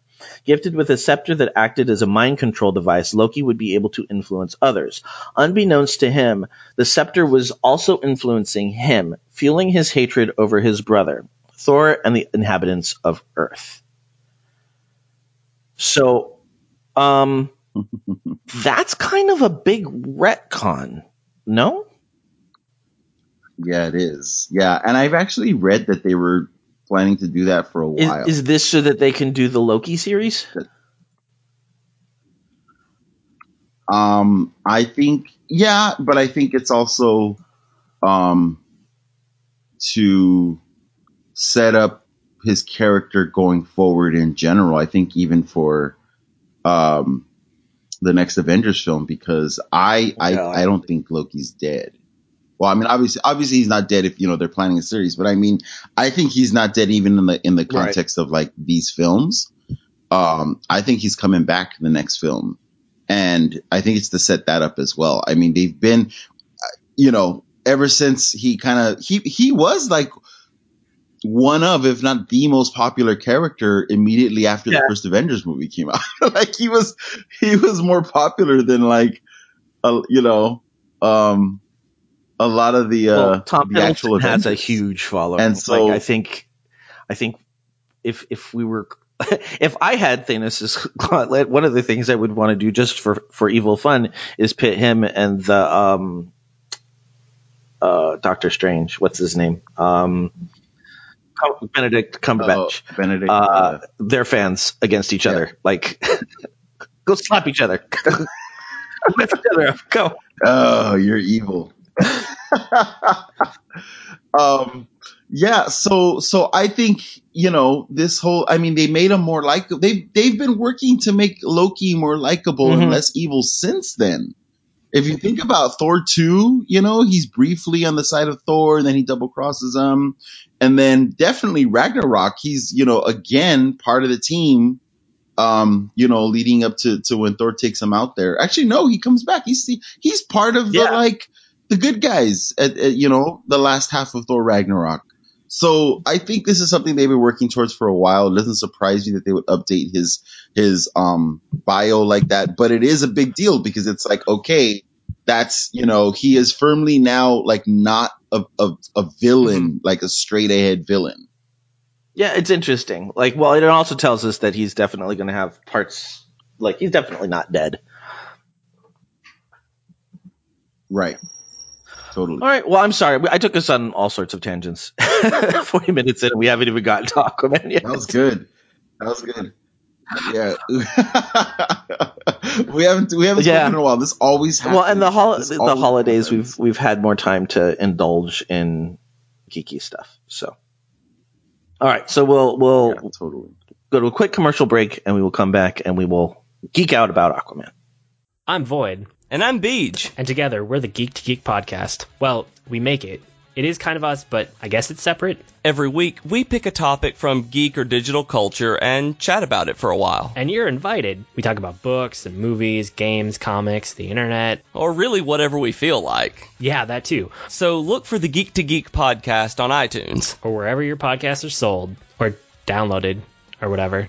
Gifted with a scepter that acted as a mind control device, Loki would be able to influence others. Unbeknownst to him, the scepter was also influencing him, fueling his hatred over his brother, Thor and the inhabitants of Earth. So, um, that's kind of a big retcon, no? Yeah, it is. Yeah, and I've actually read that they were planning to do that for a while. is this so that they can do the Loki series? Um, I think, yeah, but I think it's also, um, to set up his character going forward in general. I think even for, um, the next Avengers film, because I, I, I don't think Loki's dead. Well, I mean, obviously, obviously he's not dead if, you know, they're planning a series, but I mean, I think he's not dead even in the, in the Right. context of like these films. Um, I think he's coming back in the next film and I think it's to set that up as well. I mean, they've been, you know, ever since he kind of he he was like one of, if not the most popular character immediately after Yeah. the first Avengers movie came out. like he was he was more popular than like, uh, you know, um, a lot of the uh, well, Tom the actual has a huge following. And so- like, I think, I think if if we were, if I had Thanos' gauntlet, one of the things I would want to do just for for evil fun is pit him and the um, uh, Doctor Strange. What's his name? Um, Benedict Cumberbatch. Oh, Benedict. uh, their fans against each Yeah. other. Like, go slap each other. Each other. Go. Oh, you're evil. um, yeah. So, so I think you know this whole. I mean, they made him more like they they've been working to make Loki more likable Mhm. and less evil since then. If you think about Thor two, you know he's briefly on the side of Thor, and then he double crosses him, and then definitely Ragnarok. He's you know again part of the team um, you know, leading up to, to when Thor takes him out there. Actually, no, he comes back. He's he's part of the like the good guys at, at you know the last half of Thor Ragnarok. So I think this is something they've been working towards for a while. It doesn't surprise me that they would update his his um bio like that, but it is a big deal because it's like okay, that's you know he is firmly now like not a a, a villain like a straight ahead villain. Yeah, it's interesting. Like, well, it also tells us that he's definitely going to have parts. Like, he's definitely not dead. Right. Totally. All right. Well, I'm sorry. I took us on all sorts of tangents. Forty minutes in, we haven't even gotten to Aquaman yet. That was good. That was good. Yeah. we haven't we haven't Yeah. spoken in a while. This always happens. well, and the hol- the holidays, happens. we've we've had more time to indulge in geeky stuff. So, all right. So we'll we'll yeah, totally. go to a quick commercial break, and we will come back and we will geek out about Aquaman. I'm Void, And I'm Beej. and together we're the Geek to Geek podcast. Well, we make it. It is kind of us, but I guess it's separate. Every week, we pick a topic from geek or digital culture and chat about it for a while. And you're invited. We talk about books and movies, games, comics, the internet. Or really whatever we feel like. Yeah, that too. So look for the Geek to Geek podcast on iTunes. Or wherever your podcasts are sold, or downloaded, or whatever.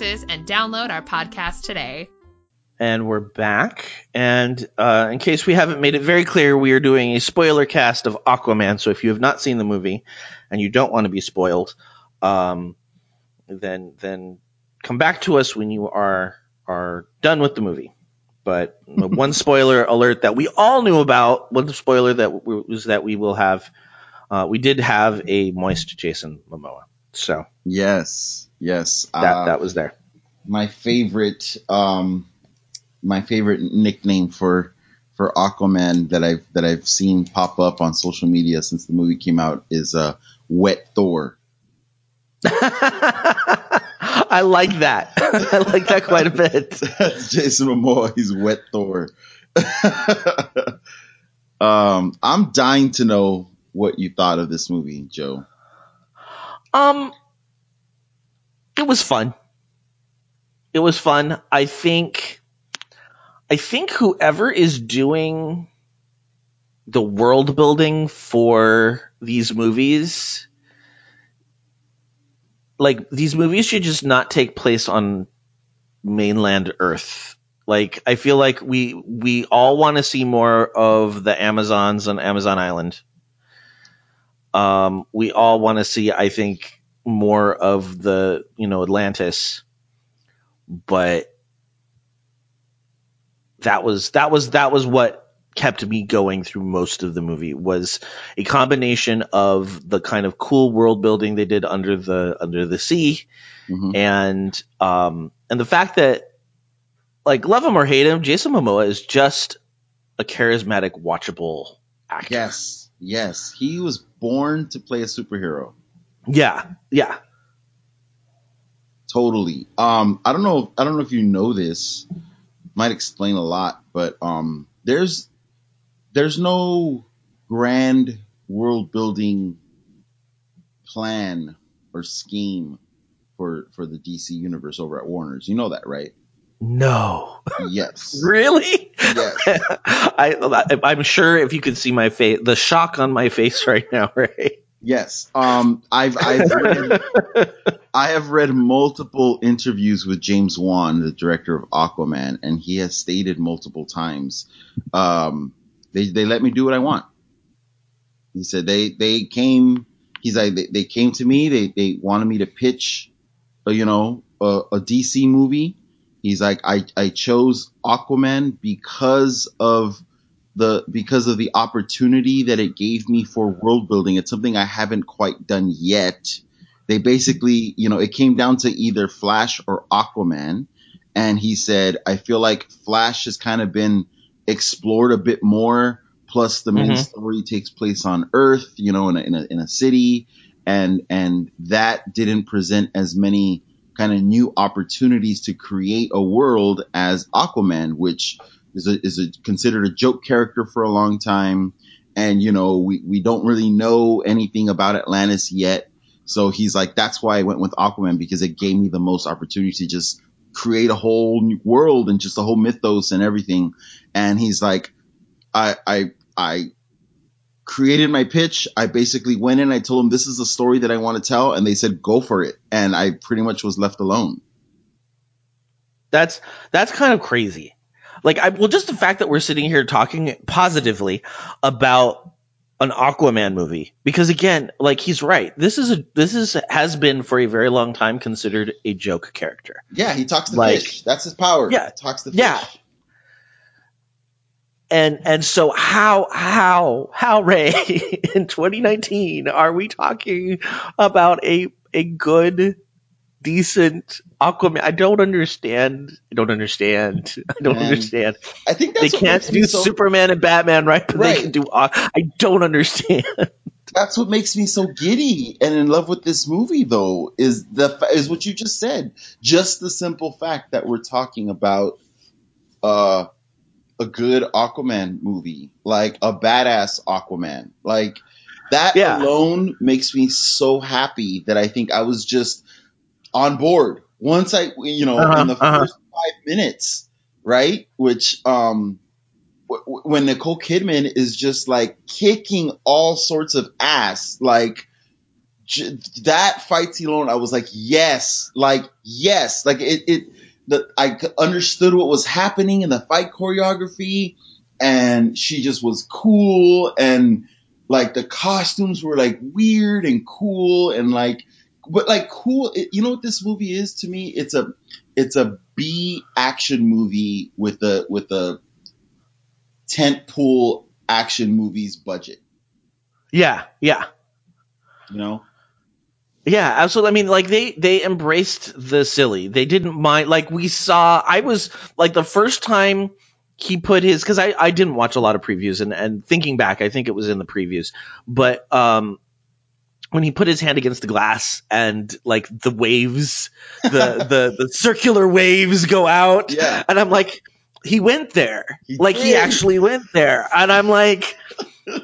is and download our podcast today. And we're back. And uh, in case we haven't made it very clear, we are doing a spoiler cast of Aquaman. So if you have not seen the movie and you don't want to be spoiled, um, then then come back to us when you are are done with the movie. But one spoiler alert that we all knew about, one spoiler that was that we will have, uh, we did have a moist Jason Momoa. So yes, yes, that uh, that was there. My favorite, um, my favorite nickname for for Aquaman that I've that I've seen pop up on social media since the movie came out is uh, Wet Thor. I like that. I like that quite a bit. That's Jason Momoa, he's Wet Thor. um, I'm dying to know what you thought of this movie, Joe. Um, it was fun. It was fun. I think, I think whoever is doing the world building for these movies, like these movies should just not take place on mainland Earth. Like I feel like we we all want to see more of the Amazons on Amazon Island. Um, we all want to see, I think, more of the you know Atlantis, but that was that was that was what kept me going through most of the movie was a combination of the kind of cool world building they did under the under the sea Mhm. and um and the fact that like love him or hate him Jason Momoa is just a charismatic watchable actor. Yes, yes, he was born to play a superhero. Yeah. Yeah. Totally. Um, I don't know. I don't know if you know this. Might explain a lot, but um, there's there's no grand world building plan or scheme for for the DC universe over at Warner's. You know that, right? No. Yes. Really? Yes. I, I'm sure if you could see my face, the shock on my face right now, right? Yes. Um, I've I've read, I have read multiple interviews with James Wan, the director of Aquaman, and he has stated multiple times, um, they they let me do what I want. He said they they came. He's like they, they came to me. They they wanted me to pitch, uh, you know, a, a DC movie. He's like I I chose Aquaman because of the because of the opportunity that it gave me for world building. It's something I haven't quite done yet. They basically, you know, it came down to either Flash or Aquaman. And he said, I feel like Flash has kind of been explored a bit more. Plus the main Mhm. story takes place on Earth, you know, in a, in a, in a city. And, and that didn't present as many kind of new opportunities to create a world as Aquaman, which is a, is a, considered a joke character for a long time. And, you know, we, we don't really know anything about Atlantis yet. So he's like, that's why I went with Aquaman because it gave me the most opportunity to just create a whole new world and just a whole mythos and everything. And he's like, I, I, I created my pitch. I basically went in, I told them this is the story that I want to tell. And they said, go for it. And I pretty much was left alone. That's that's kind of crazy. Like, I well, just the fact that we're sitting here talking positively about an Aquaman movie, because again, like he's right. This is a this is has been for a very long time considered a joke character. Yeah. He talks to Like- fish. That's his power. Yeah. He talks to fish. Yeah. And and so how how how Ray in 2019 are we talking about a a good decent Aquaman? I don't understand. I don't understand. I don't understand. I think They can't do so- Superman and Batman, right? But Right. they can do. Aqu- I don't understand. that's what makes me so giddy and in love with this movie though is the is what you just said just the simple fact that we're talking about uh a good aquaman movie like a badass aquaman like that Yeah. alone makes me so happy that i think i was just on board once i you know Uh-huh, in the uh-huh. first five minutes right which um w- when Nicole Kidman is just like kicking all sorts of ass, like j- that fight scene alone, I was like, yes, like yes, like it, it, the, I understood what was happening in the fight choreography, and she just was cool, and like the costumes were like weird and cool, and like, but like cool. You know what this movie is to me? It's a, it's a B action movie with a with a tentpole action movies budget. Yeah, yeah. You know? Yeah, absolutely. I mean, like they they embraced the silly. They didn't mind. Like we saw, I was like the first time he put his because I I didn't watch a lot of previews and and thinking back, I think it was in the previews, but um when he put his hand against the glass and like the waves, the the the circular waves go out, Yeah. and I'm like, he went there, He like he actually went there, and I'm like.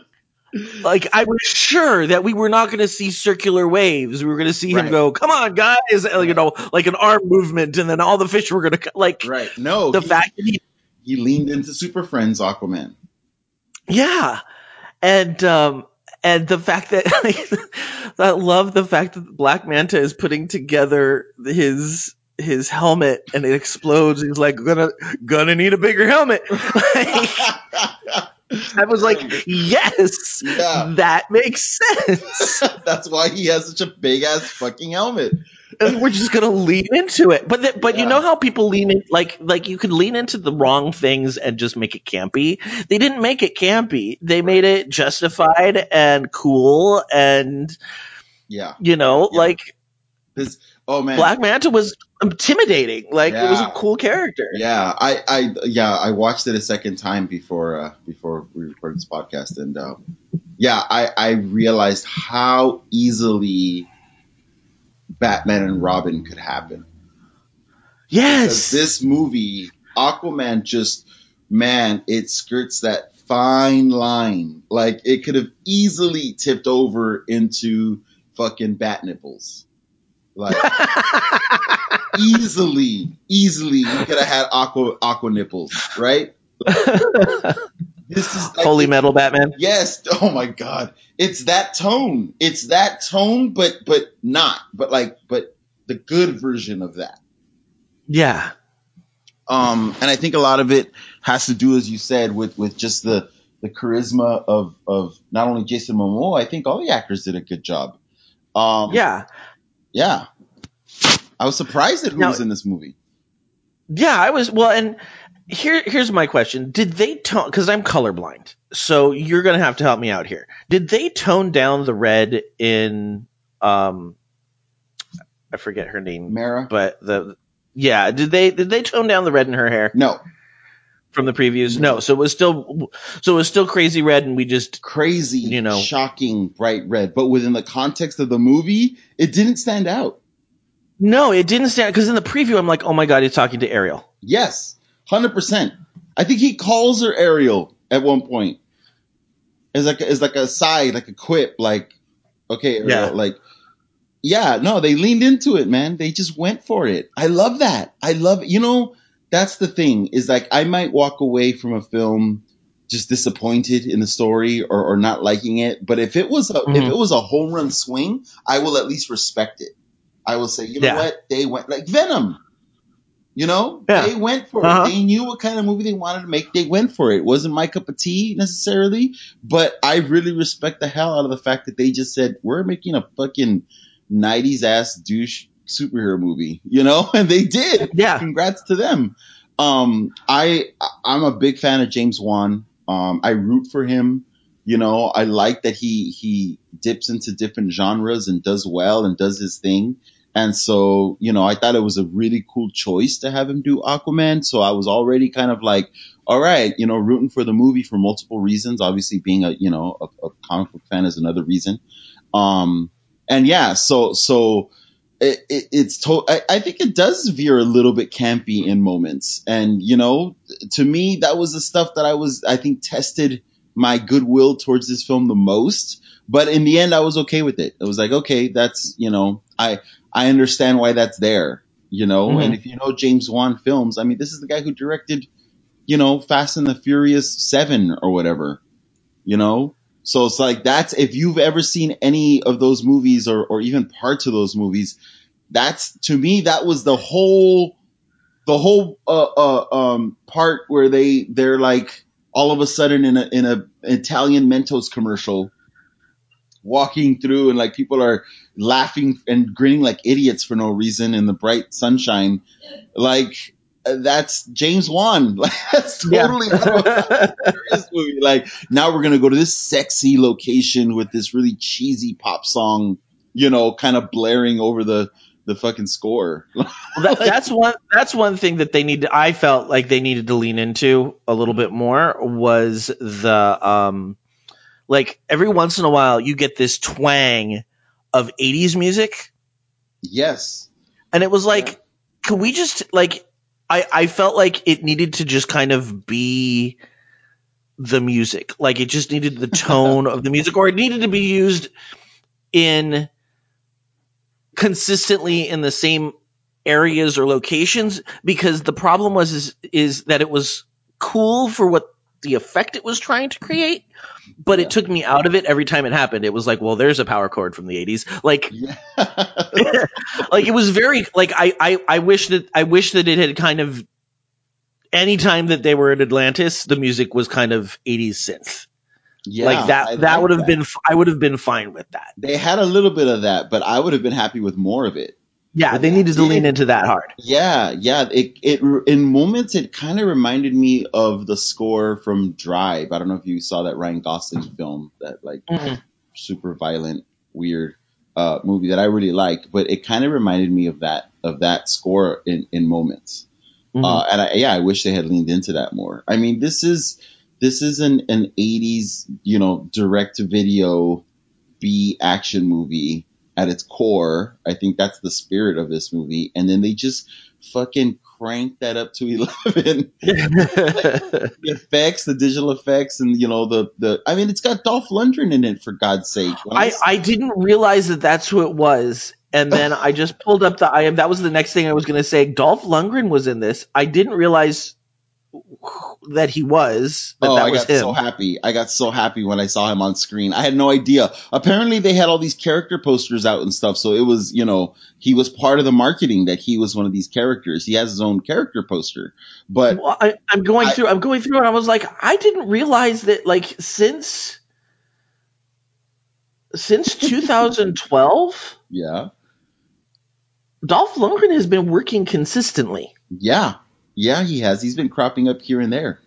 Like I was sure that we were not going to see circular waves. We were going to see him go, "Come on, guys!" You know, like an arm movement, and then all the fish were going to like. Right. No. The he, fact that he, he leaned into Super Friends Aquaman. yeah, and um, and the fact that I love the fact that Black Manta is putting together his his helmet and it explodes. He's like, "Gonna gonna need a bigger helmet." Like, I was like, um, "Yes, Yeah. that makes sense." That's why he has such a big ass fucking helmet. And we're just gonna lean into it. But th- but you know how people lean in like like you could lean into the wrong things and just make it campy. They didn't make it campy. They made it justified and cool and Yeah. you know Yeah. like This. Oh man. Black Manta was intimidating. Like it was a cool character. Yeah, I, I, yeah, I watched it a second time before, uh, before we recorded this podcast, and uh, yeah, I, I realized how easily Batman and Robin could happen. Yes. Because this movie, Aquaman, just man, it skirts that fine line. Like it could have easily tipped over into fucking bat nipples. Like easily, easily, you could have had aqua aqua nipples, right? This is like, Holy metal Batman. Yes. Oh my god. It's that tone. It's that tone, but but not. But like, but the good version of that. Yeah. Um, and I think a lot of it has to do, as you said, with with just the the charisma of of not only Jason Momoa. I think all the actors did a good job. Um, Yeah. Yeah. I was surprised at who Now- was in this movie. Yeah, I was well, and here here's my question: Did they tone? Because I'm colorblind, so you're gonna have to help me out here. Did they tone down the red in? Um, I forget her name, Mara? but the yeah, did they did they tone down the red in her hair No, from the previews? No, so it was still so it was still crazy red, and we just crazy, You know. shocking, bright red. But within the context of the movie, it didn't stand out. no, it didn't stand because in the preview I'm like, oh my god, he's talking to Ariel. Yes, hundred percent. I think he calls her Ariel at one point. It's like it's like a side, like a quip, like okay, Ariel, Yeah. like yeah, no, they leaned into it, man. They just went for it. I love that. I love you know that's the thing is like I might walk away from a film just disappointed in the story or, or not liking it, but if it was a if Mhm. it was a home run swing, I will at least respect it. I will say, you know Yeah. what, they went like Venom. You know, Yeah. they went for Uh-huh. it. They knew what kind of movie they wanted to make. They went for it. It wasn't my cup of tea necessarily, but I really respect the hell out of the fact that they just said, we're making a fucking 90s ass douche superhero movie, you know? And they did. Yeah. Congrats to them. Um, I, I'm a big fan of James Wan. Um, I root for him. You know, I like that he, he dips into different genres and does well and does his thing. And so, you know, I thought it was a really cool choice to have him do Aquaman. So I was already kind of like, all right, you know, rooting for the movie for multiple reasons. Obviously, being a you know a, a comic book fan is another reason. Um, and yeah, so so it, it, it's to- I, I think it does veer a little bit campy in moments, and you know, to me, that was the stuff that I was I think tested my goodwill towards this film the most. But in the end, I was okay with it. I was like, okay, that's you know, I I understand why that's there, you know. Mhm. And if you know James Wan films, I mean, this is the guy who directed you know, Fast and the Furious 7 or whatever, you know? So it's like that's, if you've ever seen any of those movies or, or even parts of those movies, that's, to me, that was the whole, the whole, uh, uh, um, part where they, they're like, all of a sudden in a, in a Italian Mentos commercial, walking through and like people are laughing and grinning like idiots for no reason in the bright sunshine. Like, that's James Wan. That's totally out of a Fast and Furious movie. Like now we're gonna go to this sexy location with this really cheesy pop song, you know, kind of blaring over the the fucking score. Well, that, that's one. That's one thing that they need. To, I felt like they needed to lean into a little bit more was the um, like every once in a while you get this twang of '80s music, yes, and it was like, can we just like? I I felt like it needed to just kind of be the music, like it just needed the tone of the music, or it needed to be used in consistently in the same areas or locations because the problem was is, is that it was cool for what the effect it was trying to create but it took me out of it every time it happened. It was like well there's a power chord from the 80s like like it was very like I, I i wish that i wish that it had kind of anytime that they were in atlantis the music was kind of 80s synth. Yeah, like that I that would have been I would have been fine with that. They had a little bit of that, but I would have been happy with more of it. Yeah they needed to lean into that hard Yeah, yeah. It it in moments it kind of reminded me of the score from Drive. I don't know if you saw that Ryan Gosling film, that like Mhm. super violent, weird uh, movie that I really like. But it kind of reminded me of that of that score in in moments. Mhm. Uh, and I, yeah, I wish they had leaned into that more. I mean, this is this is an an '80s you know direct to video B action movie at its core. I think that's the spirit of this movie. And then they just fucking crank that up to 11. the effects, the digital effects, and you know, the, the, I mean, it's got Dolph Lundgren in it for God's sake. When I, I didn't realize that that's who it was. And then I just pulled up the i am That was the next thing I was going to say. Dolph Lundgren was in this. I didn't realize that he was. That oh, that I was got him. so happy. I got so happy when I saw him on screen. I had no idea. Apparently they had all these character posters out and stuff. So it was, you know, he was part of the marketing that he was one of these characters. He has his own character poster. But Well, I, I'm going through. I'm going through, and I was like, I didn't realize that. Like since since 2012, yeah, Dolph Lundgren has been working consistently. Yeah. Yeah, he has. He's been cropping up here and there.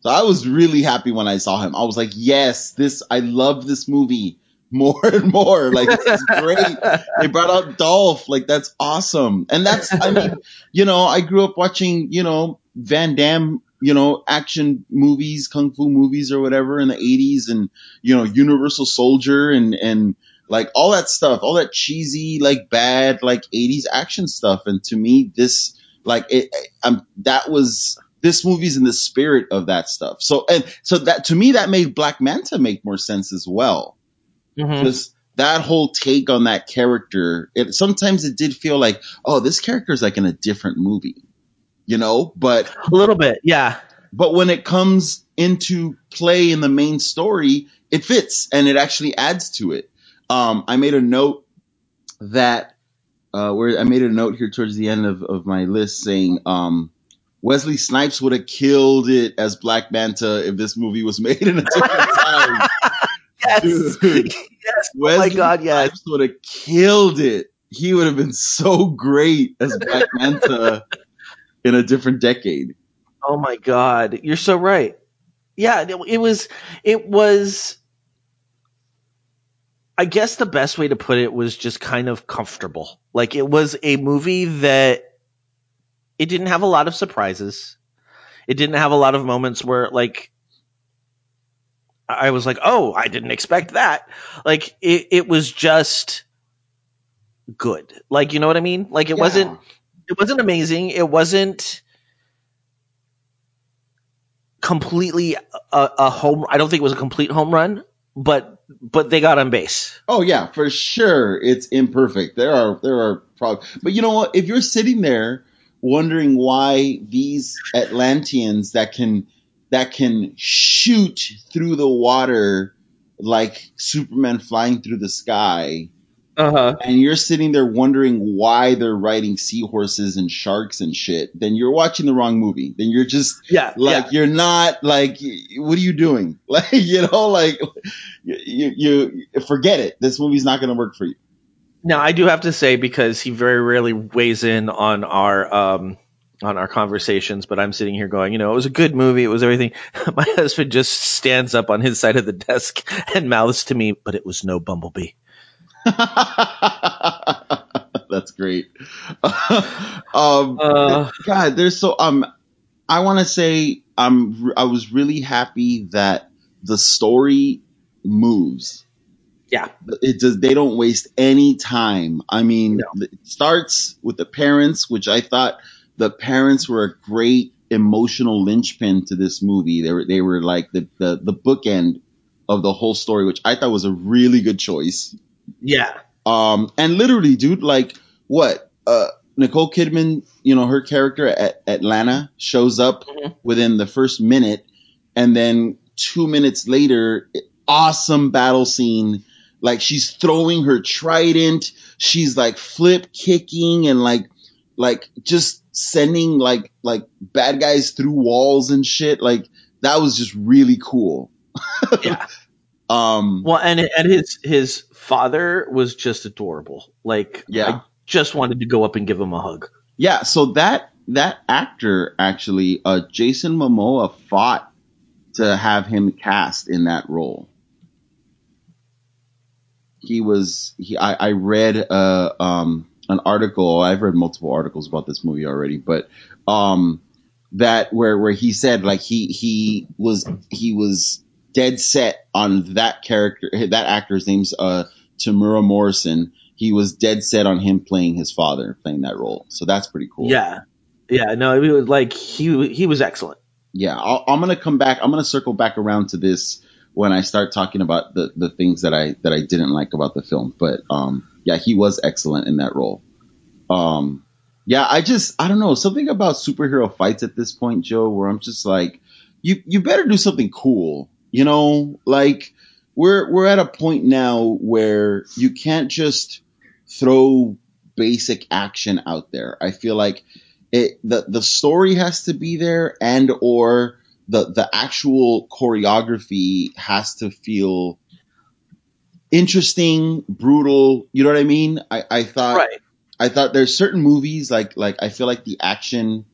So I was really happy when I saw him. I was like, yes, this, I love this movie more and more. Like, this is great. they brought out Dolph. Like, that's awesome. And that's, I mean, you know, I grew up watching, you know, Van Damme, you know, action movies, kung fu movies or whatever in the 80s and, you know, Universal Soldier and, and, like all that stuff, all that cheesy, like bad, like 80s action stuff. And to me, this, like it, um, that was, this movie's in the spirit of that stuff. So, and so that, to me, that made Black Manta make more sense as well. Mhm. Just that whole take on that character, it, sometimes it did feel like, oh, this character is like in a different movie, you know, but a little bit, yeah. But when it comes into play in the main story, it fits and it actually adds to it. Um, I made a note that, uh, where I made a note here towards the end of, of my list saying, um, Wesley Snipes would have killed it as Black Manta if this movie was made in a different time. yes. Dude. Yes. Wesley oh my God, yes. Snipes would have killed it. He would have been so great as Black Manta in a different decade. Oh my God, you're so right. Yeah, it, it was. It was. I guess the best way to put it was just kind of comfortable. Like it was a movie that it didn't have a lot of surprises. It didn't have a lot of moments where like I was like, "Oh, I didn't expect that." Like it it was just good. Like you know what I mean? Like it Yeah. wasn't it wasn't amazing. It wasn't completely a, a home I don't think it was a complete home run, but but they got on base. Oh yeah, for sure. It's imperfect. There are there are problems, but you know what? If you're sitting there wondering why these Atlanteans that can that can shoot through the water like Superman flying through the sky, Uh-huh. and you're sitting there wondering why they're riding seahorses and sharks and shit, then you're watching the wrong movie. Then you're just Yeah, like yeah. you're not like what are you doing? Like you know, like you you, you forget it. This movie's not going to work for you. Now I do have to say because he very rarely weighs in on our um on our conversations, but I'm sitting here going, you know, it was a good movie, it was everything. My husband just stands up on his side of the desk and mouths to me, but it was no Bumblebee. That's great. um, Uh. God, there's so um, I want to say I'm I was really happy that the story moves. Yeah. It does. They don't waste any time. I mean, it starts with the parents, which I thought the parents were a great emotional linchpin to this movie. They were they were like the the, the bookend of the whole story, which I thought was a really good choice. Yeah. Um, and literally, dude, like what? Uh, Nicole Kidman, you know, her character at Atlanna shows up within the first minute, and then two minutes later, awesome battle scene. Like she's throwing her trident, she's like flip kicking and like, like just sending like like bad guys through walls and shit. Like that was just really cool. yeah. Um. Well, and and his his father was just adorable. Like, Yeah. I just wanted to go up and give him a hug. Yeah, so that that actor actually, uh, Jason Momoa fought to have him cast in that role. He was he. I, I read uh, um, an article. I've read multiple articles about this movie already, but um, that where where he said like he he was he was dead set on that character. That actor's name's uh, Temuera Morrison. He was dead set on him playing his father, playing that role. So that's pretty cool. Yeah. Yeah, no, it was like he he was excellent. yeah I'll, i'm gonna come back i'm gonna circle back around to this when i start talking about the the things that i that i didn't like about the film but um yeah he was excellent in that role um yeah i just i don't know something about superhero fights at this point joe where i'm just like you you better do something cool you know like we're we're at a point now where you can't just throw basic action out there. I feel like it the the story has to be there and or the the actual choreography has to feel interesting brutal. You know what i mean? I i thought Right. i thought there's certain movies like like i feel like the action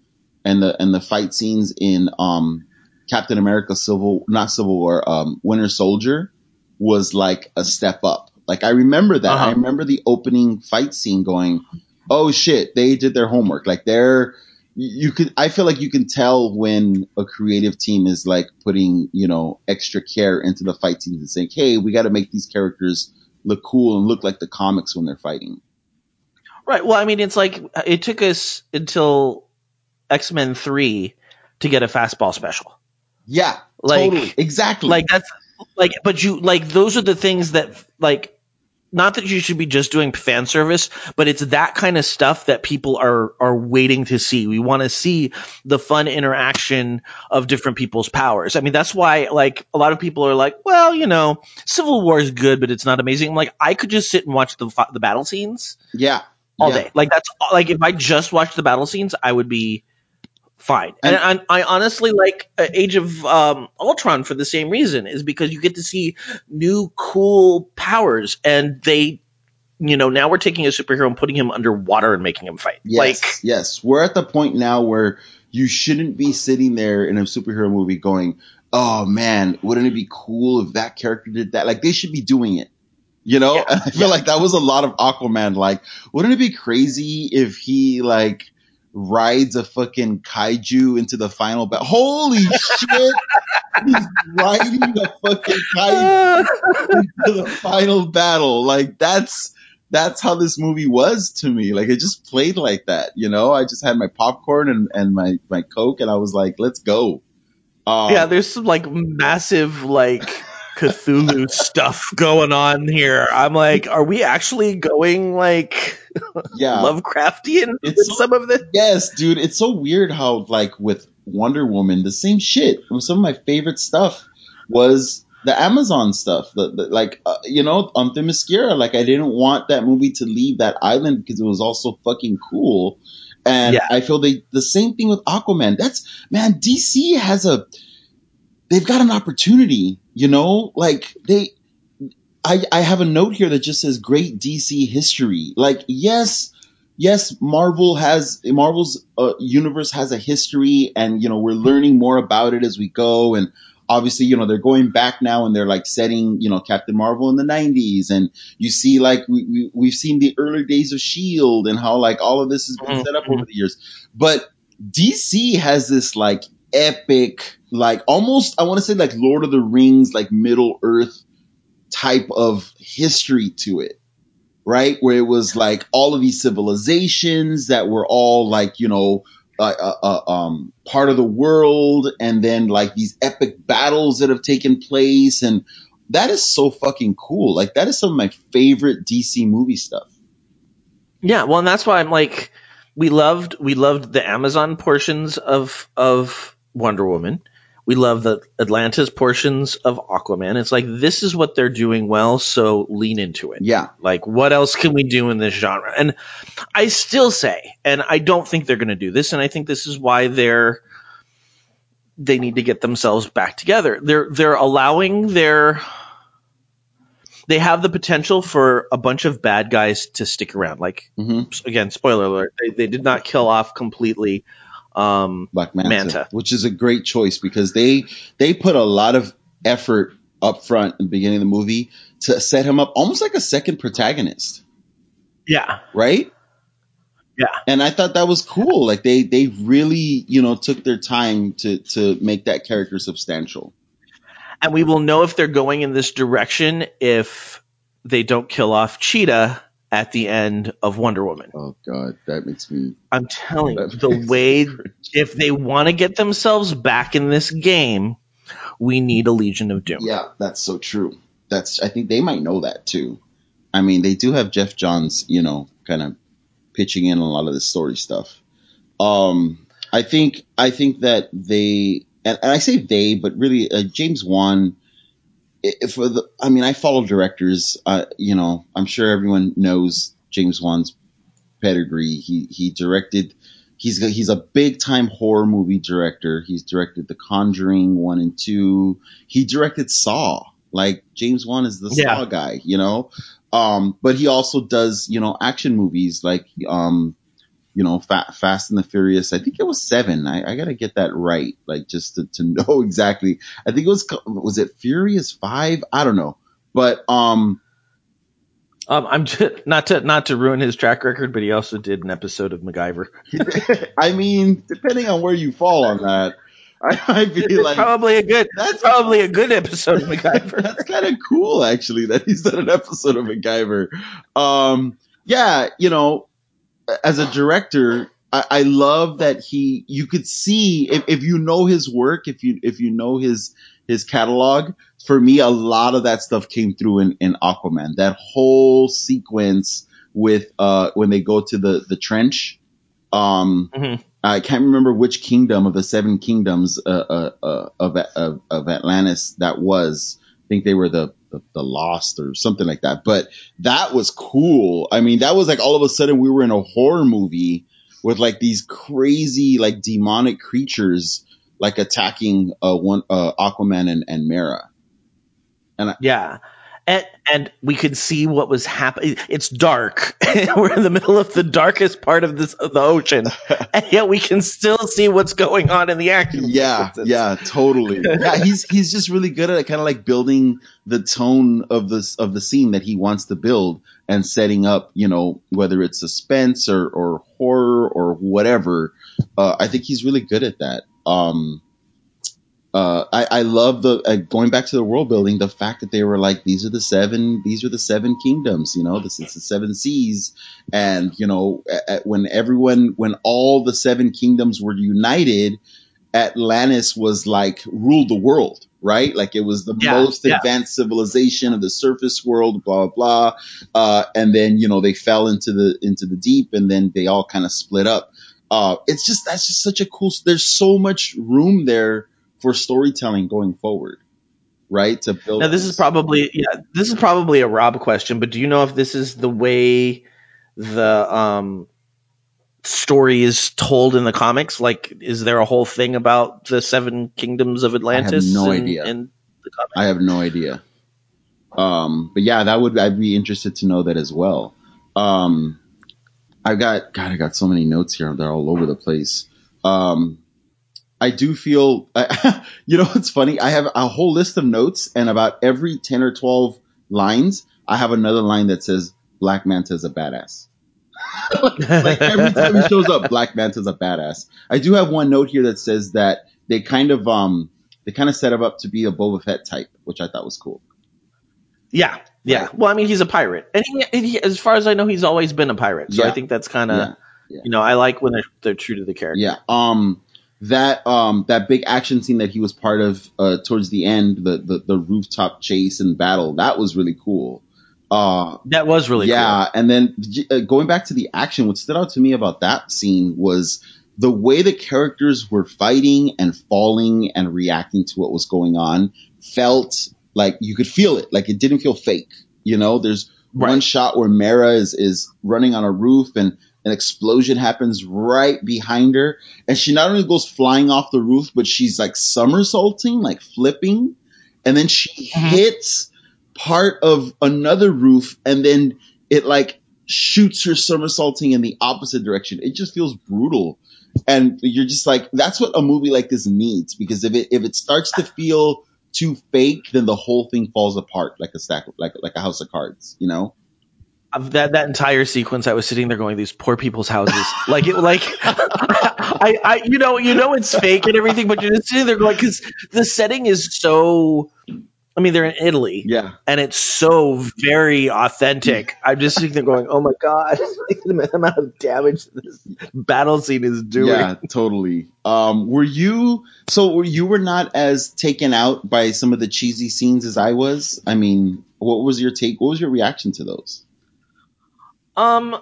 and the and the fight scenes in um captain america civil not civil war um winter soldier was like a step up like i remember that i Uh-huh. remember the opening fight scene going oh shit, they did their homework. Like they're, you could, I feel like you can tell when a creative team is like putting, you know, extra care into the fight scenes and saying, hey, we got to make these characters look cool and look like the comics when they're fighting. Right. Well, I mean, it's like it took us until X Men Three to get a fastball special. Yeah, Like totally, exactly. Like that's like, but you like those are the things that like. Not that you should be just doing fan service, but it's that kind of stuff that people are are waiting to see. We want to see the fun interaction of different people's powers. I mean, that's why like a lot of people are like, well, you know, Civil War is good, but it's not amazing. I'm like, I could just sit and watch the the battle scenes yeah, all yeah. day. Like that's like if I just watched the battle scenes, I would be fine. And, I, I honestly like uh, Age of um, Ultron for the same reason, is because you get to see new cool powers, and they, you know, now we're taking a superhero and putting him underwater and making him fight. Yes, Like, yes, we're at the point now where you shouldn't be sitting there in a superhero movie going, "Oh man, wouldn't it be cool if that character did that?" Like they should be doing it. You know, and I feel like that was a lot of Aquaman. Like, wouldn't it be crazy if he like rides a fucking kaiju into the final battle? Holy shit! He's riding a fucking kaiju into the final battle. Like that's that's how this movie was to me. Like it just played like that. You know, I just had my popcorn and and my my coke, and I was like, let's go. Um, yeah, there's some like massive like Cthulhu stuff going on here. I'm like, are we actually going like yeah. Lovecraftian with It's some of this? Yes, dude. It's so weird how like with Wonder Woman, the same shit. Some of my favorite stuff was the Amazon stuff. The, the, like uh, you know, on Themyscira. Like I didn't want that movie to leave that island because it was also fucking cool. And Yeah. I feel they the same thing with Aquaman. That's man, DC has a they've got an opportunity, you know? Like they I, I have a note here that just says great DC history. Like, yes, yes, Marvel has Marvel's uh, universe has a history, and you know we're learning more about it as we go. And obviously, you know they're going back now, and they're like setting you know Captain Marvel in the '90s, and you see like we, we we've seen the early days of Shield, and how like all of this has been set up over the years. But DC has this like epic, like almost I want to say like Lord of the Rings, like Middle Earth type of history to it, right? Where it was like all of these civilizations that were all like, you know, uh, uh, uh, um, part of the world, and then like these epic battles that have taken place, and that is so fucking cool. Like that is some of my favorite DC movie stuff. Yeah, well, and that's why I'm like, we loved we loved the Amazon portions of of Wonder Woman. We love the Atlantis portions of Aquaman. It's like this is what they're doing well, so lean into it. Yeah, Like, what else can we do in this genre? And I still say, and I don't think they're going to do this, and I think this is why they're they need to get themselves back together. They're they're allowing their they have the potential for a bunch of bad guys to stick around. Like mm-hmm. again, spoiler alert, they, they did not kill off completely um, Black Manta, Manta. which is a great choice because they they put a lot of effort up front in the beginning of the movie to set him up almost like a second protagonist. Yeah. Right? Yeah. And I thought that was cool. Like they they really, you know, took their time to to make that character substantial. And we will know if they're going in this direction if they don't kill off Cheetah at the end of Wonder Woman. Oh god, that makes me I'm telling you, the way if they want to get themselves back in this game, we need a Legion of Doom. Yeah, that's so true. That's I think they might know that too. I mean, they do have Geoff Johns, you know, kind of pitching in on a lot of the story stuff. Um, I think I think that they and, and I say they, but really uh, James Wan. For the, I mean, I follow directors. Uh, you know, I'm sure everyone knows James Wan's pedigree. He he directed. He's he's a big time horror movie director. He's directed The Conjuring one and two. He directed Saw. Like James Wan is the Yeah. Saw guy, you know. Um, but he also does you know action movies like um, you know Fa- Fast and the Furious. I think it was seven. I, I gotta get that right, like just to, to know exactly. I think it was was it Furious Five? I don't know, but um. Um, I'm just, not to not to ruin his track record, but he also did an episode of MacGyver. I mean, depending on where you fall on that, I might be It's like, probably a good. That's- That's probably a good episode of MacGyver. that's kind of cool, actually, that he's done an episode of MacGyver. Um, yeah, you know, as a director, I, I love that he, you could see if, if you know his work, if you, if you know his, his catalog, for me, a lot of that stuff came through in, in Aquaman. That whole sequence with, uh, when they go to the, the trench, um, Mhm. I can't remember which kingdom of the seven kingdoms uh, uh, uh, of, of of Atlantis that was. I think they were the, the the Lost or something like that. But that was cool. I mean, that was like all of a sudden we were in a horror movie with like these crazy like demonic creatures like attacking uh one uh Aquaman and, and Mera. and Yeah. And and we could see what was happening. It's dark. We're in the middle of the darkest part of this of the ocean, and yet we can still see what's going on in the action. Yeah, yeah, totally. Yeah, he's he's just really good at kind of like building the tone of this of the scene that he wants to build and setting up, you know, whether it's suspense or or horror or whatever. Uh, I think he's really good at that. Um, uh, I, I love the uh, going back to the world building. The fact that they were like, these are the seven, these are the seven kingdoms. You know, this is the seven seas, and you know, at, when everyone, when all the seven kingdoms were united, Atlantis was like ruled the world, right? Like it was the Yeah, most yeah. advanced civilization of the surface world, blah blah blah. Uh, and then you know they fell into the into the deep, and then they all kind of split up. Uh, it's just that's just such a cool. There's so much room there for storytelling going forward, right? To build. Now this is probably yeah, this is probably a Rob question, but do you know if this is the way the um story is told in the comics? Like, is there a whole thing about the seven kingdoms of Atlantis? no in- idea. in the comics? I have no idea. Um, but yeah, that would I'd be interested to know that as well. Um, I've got God, I got so many notes here; they're all over the place. Um, I do feel, you know, it's funny. I have a whole list of notes, and about every ten or twelve lines, I have another line that says "Black Manta's a badass." like every time he shows up, Black Manta's a badass. I do have one note here that says that they kind of um they kind of set him up to be a Boba Fett type, which I thought was cool. Yeah, yeah. Well, I mean, he's a pirate, and he, and he, as far as I know, he's always been a pirate. So Yeah. I think that's kind of, Yeah, yeah. you know, I like when they're they're true to the character. Yeah. Um that um that big action scene that he was part of uh towards the end, the the, the rooftop chase and battle, that was really cool. Uh That was really cool. yeah, and then uh, going back to the action, what stood out to me about that scene was the way the characters were fighting and falling and reacting to what was going on felt like you could feel it, like it didn't feel fake. You know, there's one shot where Mera is is running on a roof and an explosion happens right behind her, and she not only goes flying off the roof, but she's like somersaulting, like flipping, and then she mm-hmm. hits part of another roof and then it like shoots her somersaulting in the opposite direction. It just feels brutal. And you're just like, that's what a movie like this needs because if it, if it starts to feel too fake, then the whole thing falls apart like a stack, like, like a house of cards, you know? That that entire sequence, I was sitting there going, "These poor people's houses." like it, like I, I, you know, you know, it's fake and everything, but you're just sitting there going, because the setting is so. I mean, they're in Italy, yeah, and it's so very authentic. I'm just sitting there going, "Oh my god, the amount of damage this battle scene is doing." Yeah, totally. Um, were you, so were you were not as taken out by some of the cheesy scenes as I was? I mean, what was your take? What was your reaction to those? Um,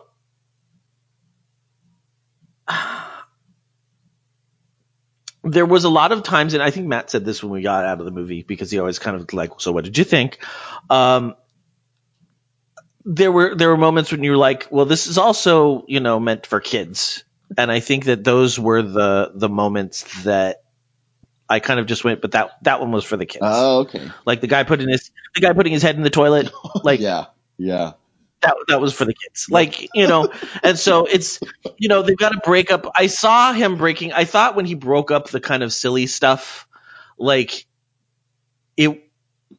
there was a lot of times, and I think Matt said this when we got out of the movie because he always kind of like, "So what did you think?" Um, there were there were moments when you were like, "Well, this is also you know meant for kids," and I think that those were the the moments that I kind of just went, "But that that one was for the kids." Oh, okay. Like the guy putting his the guy putting his head in the toilet, like yeah, yeah. That that was for the kids. Like, you know, and so it's you know, they've got to break up I saw him breaking I thought when he broke up the kind of silly stuff, like it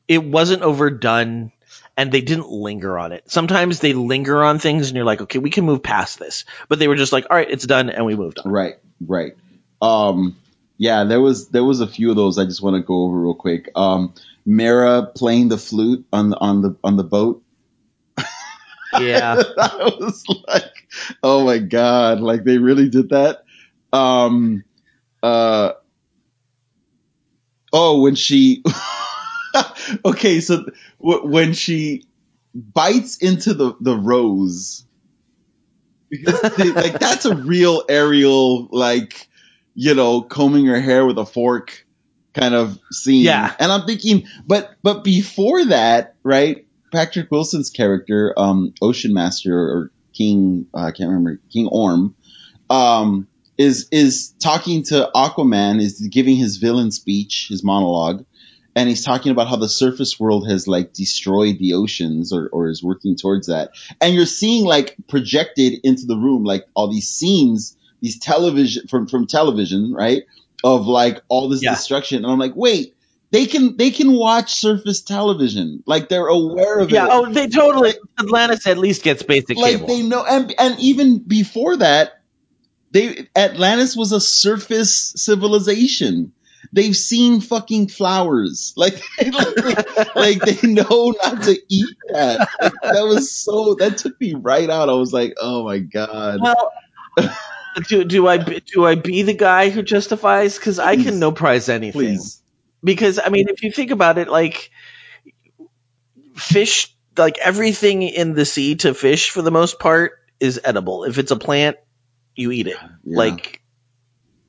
it wasn't overdone and they didn't linger on it. Sometimes they linger on things and you're like, okay, we can move past this. But they were just like, all right, it's done and we moved on. Right, right. Um, yeah, there was there was a few of those I just want to go over real quick. Um, Mera playing the flute on the on the on the boat. Yeah. I was like, oh my god, like they really did that. Um, uh, oh, when she, okay, so w- when she bites into the the rose, because they- like that's a real Ariel, like you know, combing her hair with a fork kind of scene. Yeah. and I'm thinking, but but before that, right? Patrick Wilson's character, um, Ocean Master or King, uh, I can't remember, King Orm, um, is is talking to Aquaman, is giving his villain speech, his monologue, and he's talking about how the surface world has like destroyed the oceans or, or is working towards that. And you're seeing like projected into the room, like all these scenes, these television from, from television, right? Of like all this Yeah. destruction. And I'm like, wait, they can, they can watch surface television. Like they're aware of Yeah. it. Yeah, oh, they totally. Atlantis at least gets basic like cable. they know, and, and even before that, they, Atlantis was a surface civilization. They've seen fucking flowers. Like, like, like they know not to eat that. Like, that was so, that took me right out. I was like, oh my God. Well, do do I do I be the guy who justifies? Because I can no prize anything. Please. Because I mean, if you think about it, like fish, like everything in the sea to fish for the most part is edible. If it's a plant, you eat it. Yeah. Like.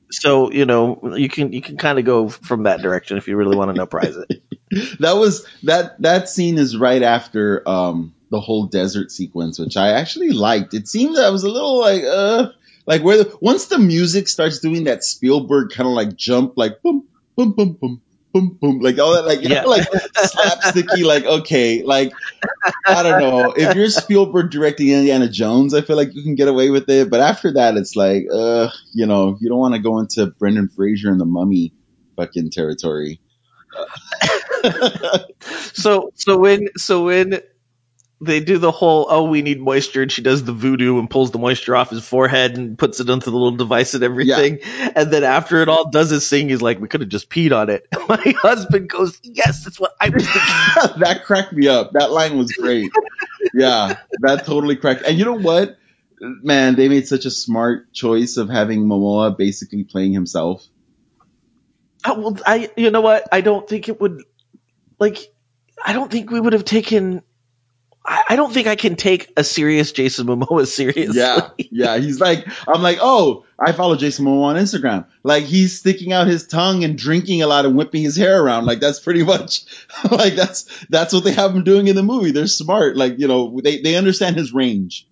So you know you can you can kind of go from that direction if you really want to no prize it. that was that that scene is right after um the whole desert sequence which i actually liked it seemed that i was a little like uh like where the, once the music starts doing that spielberg kind of like jump like boom boom boom boom boom boom like all that like you Yeah. know, like slapsticky like okay like i don't know if you're spielberg directing indiana jones i feel like you can get away with it but after that it's like uh you know you don't want to go into brendan fraser and the mummy fucking territory So so when so when they do the whole oh we need moisture and she does the voodoo and pulls the moisture off his forehead and puts it onto the little device and everything and then after it all does his thing he's like we could have just peed on it my husband goes yes that's what i was thinking that cracked me up. That line was great. Yeah, that totally cracked. And you know what? Man, they made such a smart choice of having Momoa basically playing himself. Oh, well i you know what i don't think it would like i don't think we would have taken I I don't think I can take a serious Jason Momoa seriously. Yeah, yeah. He's like, I'm like, oh, I follow Jason Momoa on Instagram. Like he's sticking out his tongue and drinking a lot and whipping his hair around. Like that's pretty much, like that's that's what they have him doing in the movie. They're smart. Like you know, they they understand his range.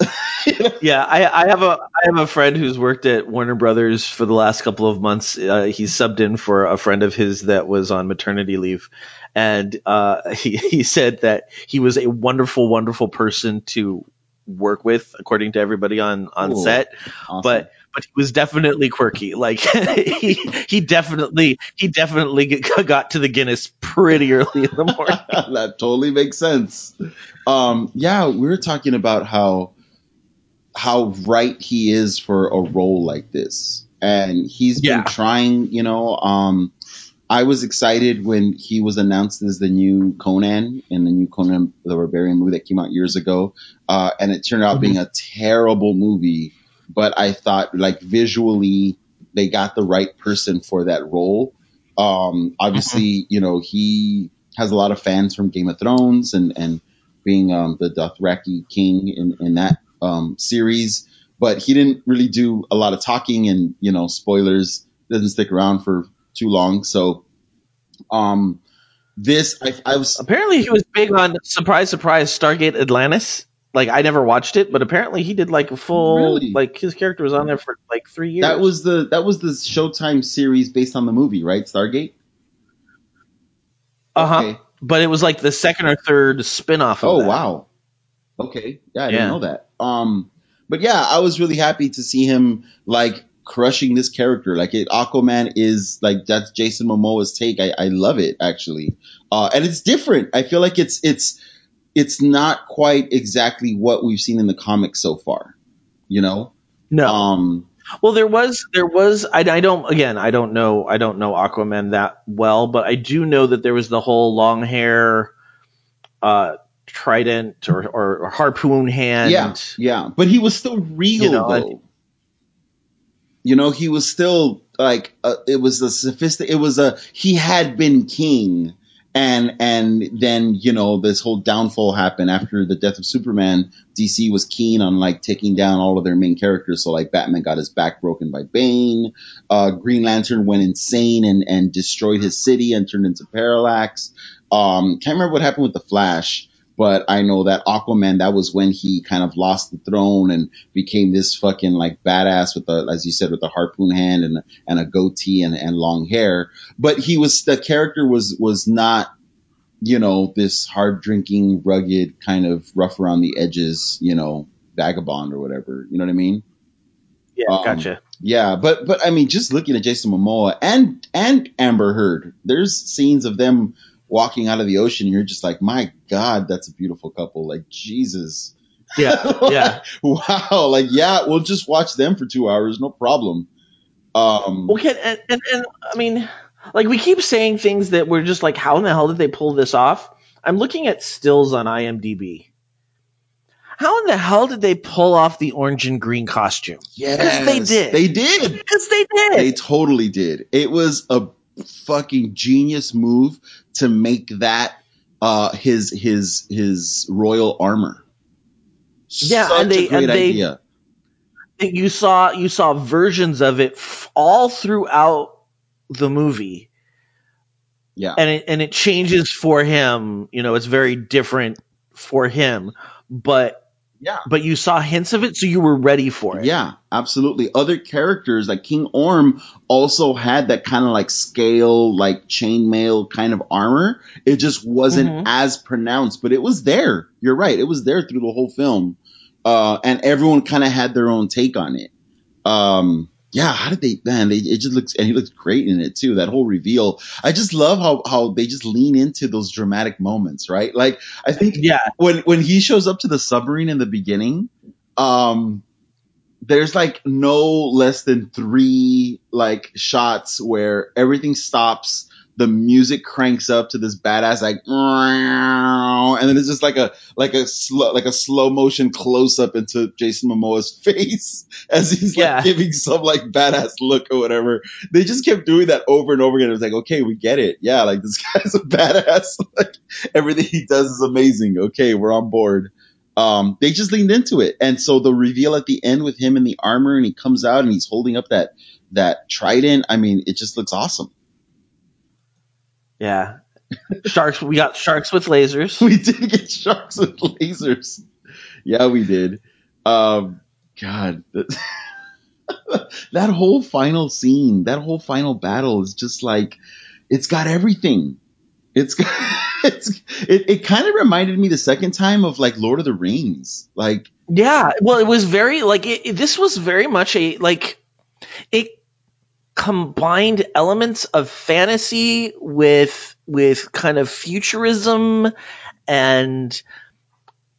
Yeah, I, I have a I have a friend who's worked at Warner Brothers for the last couple of months. Uh, he subbed in for a friend of his that was on maternity leave, and uh, he he said that he was a wonderful, wonderful person to work with, according to everybody on on Cool. set. Awesome. But but he was definitely quirky. Like he he definitely he definitely got to the Guinness pretty early in the morning. that totally makes sense. Um, yeah, we were talking about how how right he is for a role like this, and he's been Yeah. trying. You know, um, I was excited when he was announced as the new Conan in the new Conan the Barbarian movie that came out years ago, uh, and it turned out being a terrible movie. But I thought, like visually, they got the right person for that role. Um, obviously, you know, he has a lot of fans from Game of Thrones and, and being, um, the Dothraki king in, in that, um, series. But he didn't really do a lot of talking and, you know, spoilers doesn't stick around for too long. So, um, this, I, I was, Apparently, he was big on surprise, surprise, Stargate Atlantis. Like I never watched it, but apparently he did like a full Really? like his character was on there for like three years. that was the, that was the Showtime series based on the movie, right? Stargate? uh huh. Okay. But it was like the second or third spin-off of Oh that. wow. Okay. Yeah, I Yeah. didn't know that. Um, but yeah, I was really happy to see him like crushing this character. Like it, Aquaman is like that's Jason Momoa's take. I, I love it actually. Uh, and it's different. I feel like it's it's it's not quite exactly what we've seen in the comics so far. You know. No. Um. Well, there was there was I, I don't again I don't know I don't know Aquaman that well, but I do know that there was the whole long hair, uh, trident or, or, or harpoon hand. yeah. Yeah. But he was still real You know, though. You know, he was still like uh, it was a sophisticated. It was a he had been king, and and then you know this whole downfall happened after the death of Superman. DC was keen on like taking down all of their main characters. So like Batman got his back broken by Bane. Uh, Green Lantern went insane and and destroyed his city and turned into Parallax. Um, can't remember what happened with the Flash. But I know that Aquaman, that was when he kind of lost the throne and became this fucking like badass with the, as you said, with the harpoon hand and, and a goatee and, and long hair. But he was, the character was, was not, you know, this hard drinking, rugged, kind of rough around the edges, you know, vagabond or whatever. You know what I mean? Yeah, Um, gotcha. Yeah, but but I mean, just looking at Jason Momoa and and Amber Heard, there's scenes of them walking out of the ocean. You're just like, my God, that's a beautiful couple. Like Jesus, Yeah, yeah. wow. Like yeah, we'll just watch them for two hours, no problem. Um, Okay, and, and, and I mean, like we keep saying things that we're just like, how in the hell did they pull this off? I'm looking at stills on IMDb. How in the hell did they pull off the orange and green costume? yes, they did. They did. Because they did. They totally did. It was a fucking genius move to make that uh his his his royal armor. Yeah, Such and they- a great and they- idea. you saw you saw versions of it f- all throughout the movie. Yeah. and it and it changes for him. You know, it's very different for him, but yeah, but you saw hints of it, so you were ready for it. Yeah, absolutely. Other characters like King Orm also had that kind of like scale, like chainmail kind of armor. It just wasn't Mhm. as pronounced, but it was there. You're right. It was there through the whole film. Uh, and everyone kind of had their own take on it. Um, yeah, how did they, man, they, it just looks, and he looks great in it too. That whole reveal. I just love how, how they just lean into those dramatic moments, right? Like, I think Yeah, when when he shows up to the submarine in the beginning, um, there's like no less than three like shots where everything stops, the music cranks up to this badass like, and then it's just like a like a slow like a slow motion close up into Jason Momoa's face as he's Yeah. like giving some like badass look or whatever. They just kept doing that over and over again. It was like, okay, we get it. Yeah, like this guy's a badass. Like everything he does is amazing. Okay, we're on board. Um, they just leaned into it. And so the reveal at the end with him in the armor and he comes out and he's holding up that, that trident. I mean, it just looks awesome. Yeah. Sharks. We got sharks with lasers. We did get sharks with lasers. Yeah, we did. Um, God, that, whole final scene, that whole final battle is just like, it's got everything. It's got, it's, it, it kind of reminded me the second time of like Lord of the Rings. Like, Yeah. Well, it was very like it, it- this was very much a like it combined elements of fantasy with with kind of futurism and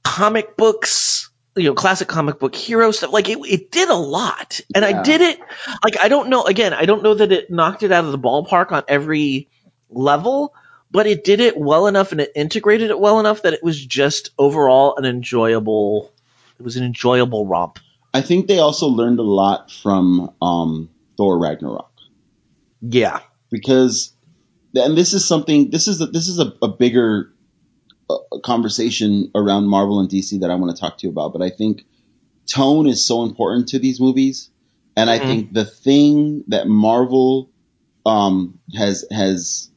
comic books you know classic comic book hero stuff. Like it, it did a lot. And Yeah. i did it like i don't know again i don't know that it knocked it out of the ballpark on every level but it did it well enough and it integrated it well enough that it was just overall an enjoyable it was an enjoyable romp. I think they also learned a lot from um, Thor Ragnarok yeah because, and this is something. This is a, this is a, a bigger uh, conversation around Marvel and DC that I want to talk to you about. But I think tone is so important to these movies, and I Mhm. think the thing that Marvel um, has has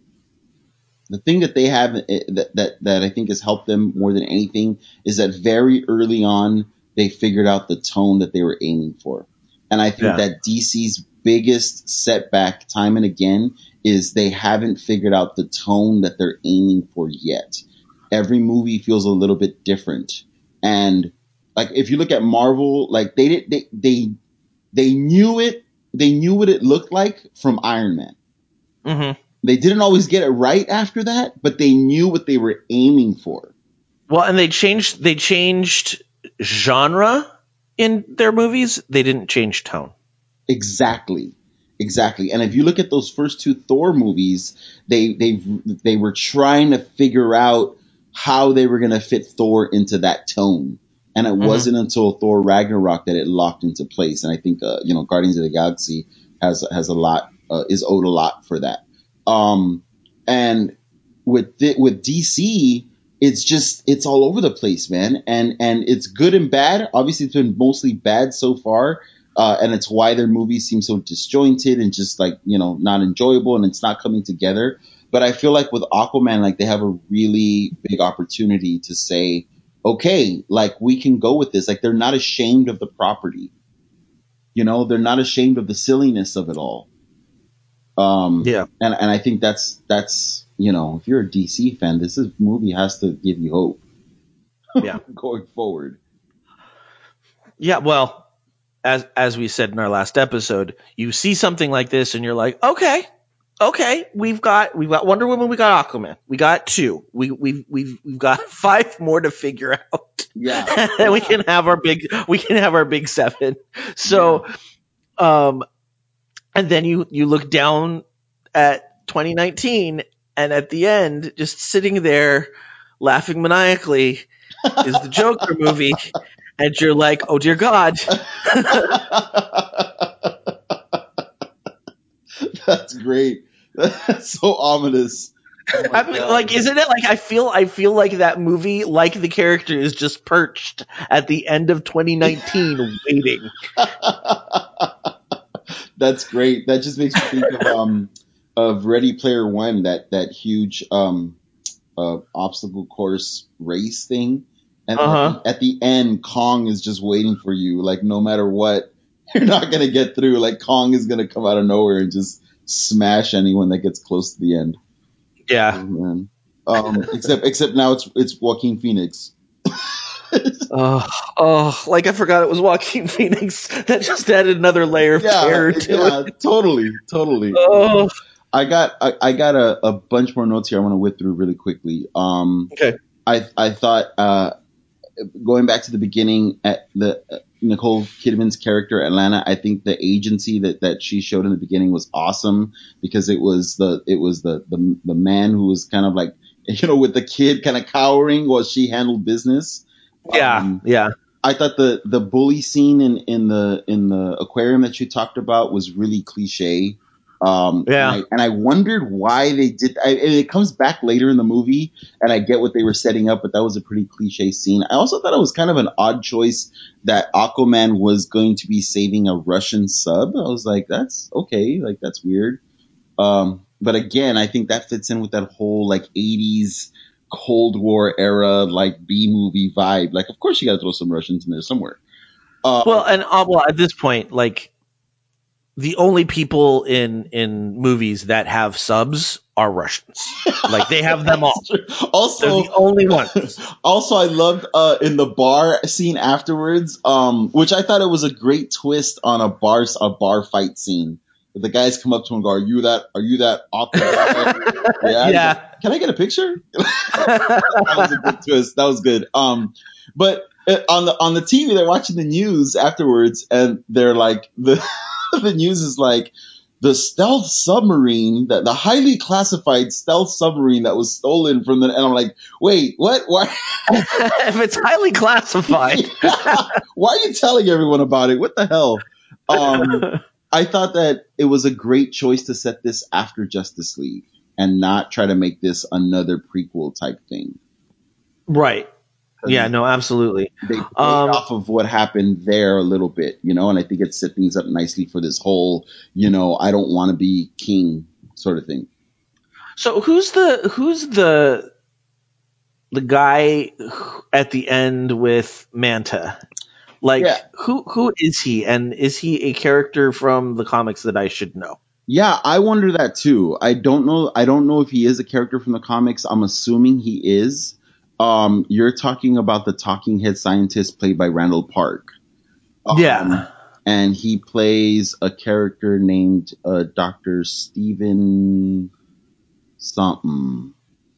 the thing that they have eh, that, that that I think has helped them more than anything is that very early on they figured out the tone that they were aiming for. And I think Yeah. that DC's biggest setback time and again is they haven't figured out the tone that they're aiming for yet. Every movie feels a little bit different. And like if you look at Marvel, like they did they they they knew it they knew what it looked like from Iron Man. mm-hmm. They didn't always get it right after that, but they knew what they were aiming for. well and they changed they changed genre in their movies they didn't change tone Exactly. Exactly. And if you look at those first two Thor movies, they they they were trying to figure out how they were going to fit Thor into that tone. And it Mhm. wasn't until Thor Ragnarok that it locked into place. And I think uh, you know Guardians of the Galaxy has has a lot uh, is owed a lot for that. Um and with the, with DC, it's just it's all over the place, man. And and it's good and bad. Obviously, it's been mostly bad so far, uh, and it's why their movies seem so disjointed and just like you know not enjoyable, and it's not coming together. But I feel like with Aquaman, like they have a really big opportunity to say, okay, like we can go with this. Like they're not ashamed of the property. You know, they're not ashamed of the silliness of it all. Um, Yeah. and, and I think that's, that's, you know, if you're a DC fan, this is, movie has to give you hope. Yeah. going forward. Yeah, well, as as we said in our last episode, you see something like this and you're like, okay, okay, we've got we've got Wonder Woman, we got Aquaman, we got two, we we've we've we've got five more to figure out. Yeah. and we can have our big we can have our big seven. So, um, and then you you look down at 2019, and at the end, just sitting there laughing maniacally, is the Joker movie. And you're like, oh dear God. That's great. That's so ominous. Oh I mean, like, isn't it like I feel I feel like that movie, like the character, is just perched at the end of 2019, waiting. That's great. That just makes me think of um of Ready Player One, that that huge um uh, obstacle course race thing. And Uh-huh. at, the, at the end, Kong is just waiting for you. Like no matter what, you're not gonna get through. Like Kong is gonna come out of nowhere and just smash anyone that gets close to the end. Yeah. Man. Um, except except now it's it's Joaquin Phoenix. Oh, oh, like I forgot it was Joaquin Phoenix. That just added another layer of terror to yeah, it. totally, totally. Oh. I got I, I got a, a bunch more notes here. I want to whip through really quickly. Um, Okay. I I thought uh, going back to the beginning at the uh, Nicole Kidman's character Atlanna. I think the agency that that she showed in the beginning was awesome because it was the it was the the the man who was kind of like you know with the kid kind of cowering while she handled business. Yeah, Um, yeah. I thought the the bully scene in in the in the aquarium that you talked about was really cliche. Um, Yeah. and I, and I wondered why they did. I, and it comes back later in the movie, and I get what they were setting up, but that was a pretty cliche scene. I also thought it was kind of an odd choice that Aquaman was going to be saving a Russian sub. I was like, that's okay, like that's weird. Um, but again, I think that fits in with that whole like '80s Cold War era like B movie vibe. Like, of course you got to throw some Russians in there somewhere. Uh, Well, and uh, well, at this point, like the only people in in movies that have subs are Russians. like they have them all. also, They're the only ones. also, I loved uh, in the bar scene afterwards, um, which I thought it was a great twist on a bar a bar fight scene. The guys come up to him and go, "Are you that? Are you that awkward yeah. Yeah. like, Can I get a picture? that was a good twist. That was good. Um, but uh, on the on the TV, they're watching the news afterwards, and they're like the the news is like the stealth submarine that the highly classified stealth submarine that was stolen from the. And I'm like, wait, what? Why? if it's highly classified, why are you telling everyone about it? What the hell? Um, I thought that it was a great choice to set this after Justice League and not try to make this another prequel type thing. right? Yeah, no, absolutely. They played Um, off of what happened there a little bit, you know, and I think it set things up nicely for this whole, you know, I don't want to be king sort of thing. So who's the who's the the guy at the end with Manta? Like Yeah. who who is he, and is he a character from the comics that I should know? Yeah, I wonder that too. I don't know. I don't know if he is a character from the comics. I'm assuming he is. Um, you're talking about the talking head scientist played by Randall Park. Um, Yeah. And he plays a character named uh, Dr. Steven something.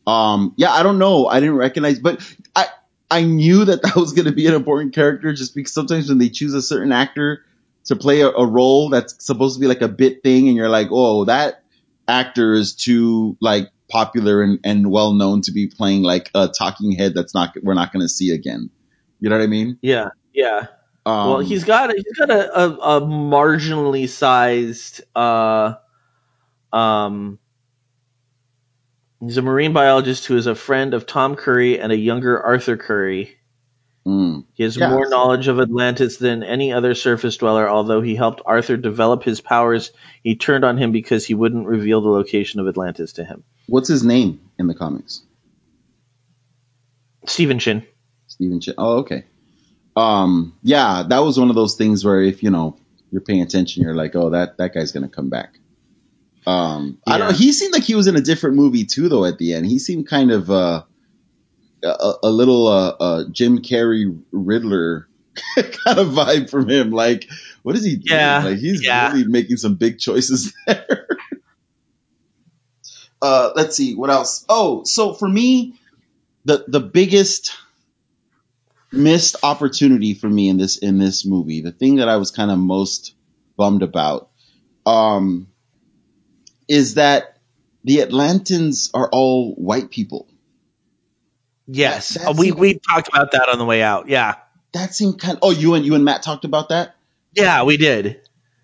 Um, yeah, I don't know. I didn't recognize, but I, I knew that that was going to be an important character just because sometimes when they choose a certain actor to play a, a role that's supposed to be like a bit thing and you're like, oh, that actor is too like popular and, and well known to be playing like a talking head that's not, we're not going to see again. You know what I mean? Yeah, yeah. Um, well, he's got he's got a, a, a marginally sized uh um he's a marine biologist who is a friend of Tom Curry and a younger Arthur Curry. mm, He has Yeah. more knowledge of Atlantis than any other surface dweller, although he helped Arthur develop his powers. He turned on him because he wouldn't reveal the location of Atlantis to him. What's his name in the comics? Stephen Shin. Stephen Shin. Oh, okay. Um, yeah, that was one of those things where if you know you're paying attention, you're like, oh, that that guy's gonna come back. Um, I don't. He seemed like he was in a different movie too, though. At the end, he seemed kind of uh, a, a little uh, uh, Jim Carrey Riddler kind of vibe from him. Like, what is he doing? Yeah, Like, he's yeah. really making some big choices there. Uh, let's see what else. Oh, so for me, the the biggest missed opportunity for me in this in this movie, the thing that I was kind of most bummed about, um, is that the Atlantans are all white people. Yes, That- that we seemed- we talked about that on the way out. Yeah, That seemed kind. Of, oh, you and you and Matt talked about that. yeah, we did.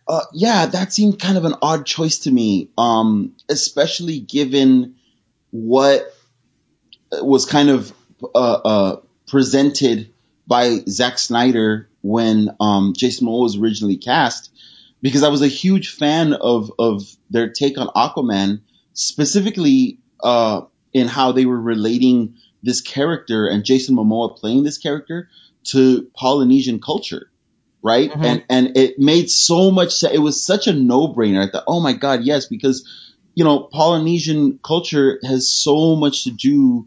Uh, yeah, that seemed kind of an odd choice to me, um, especially given what was kind of uh, uh, presented by Zack Snyder when um, Jason Momoa was originally cast. Because I was a huge fan of of their take on Aquaman, specifically uh, in how they were relating this character and Jason Momoa playing this character to Polynesian culture right? Mhm. And and it made so much sense. It was such a no brainer. I thought, oh my god, yes, because you know Polynesian culture has so much to do.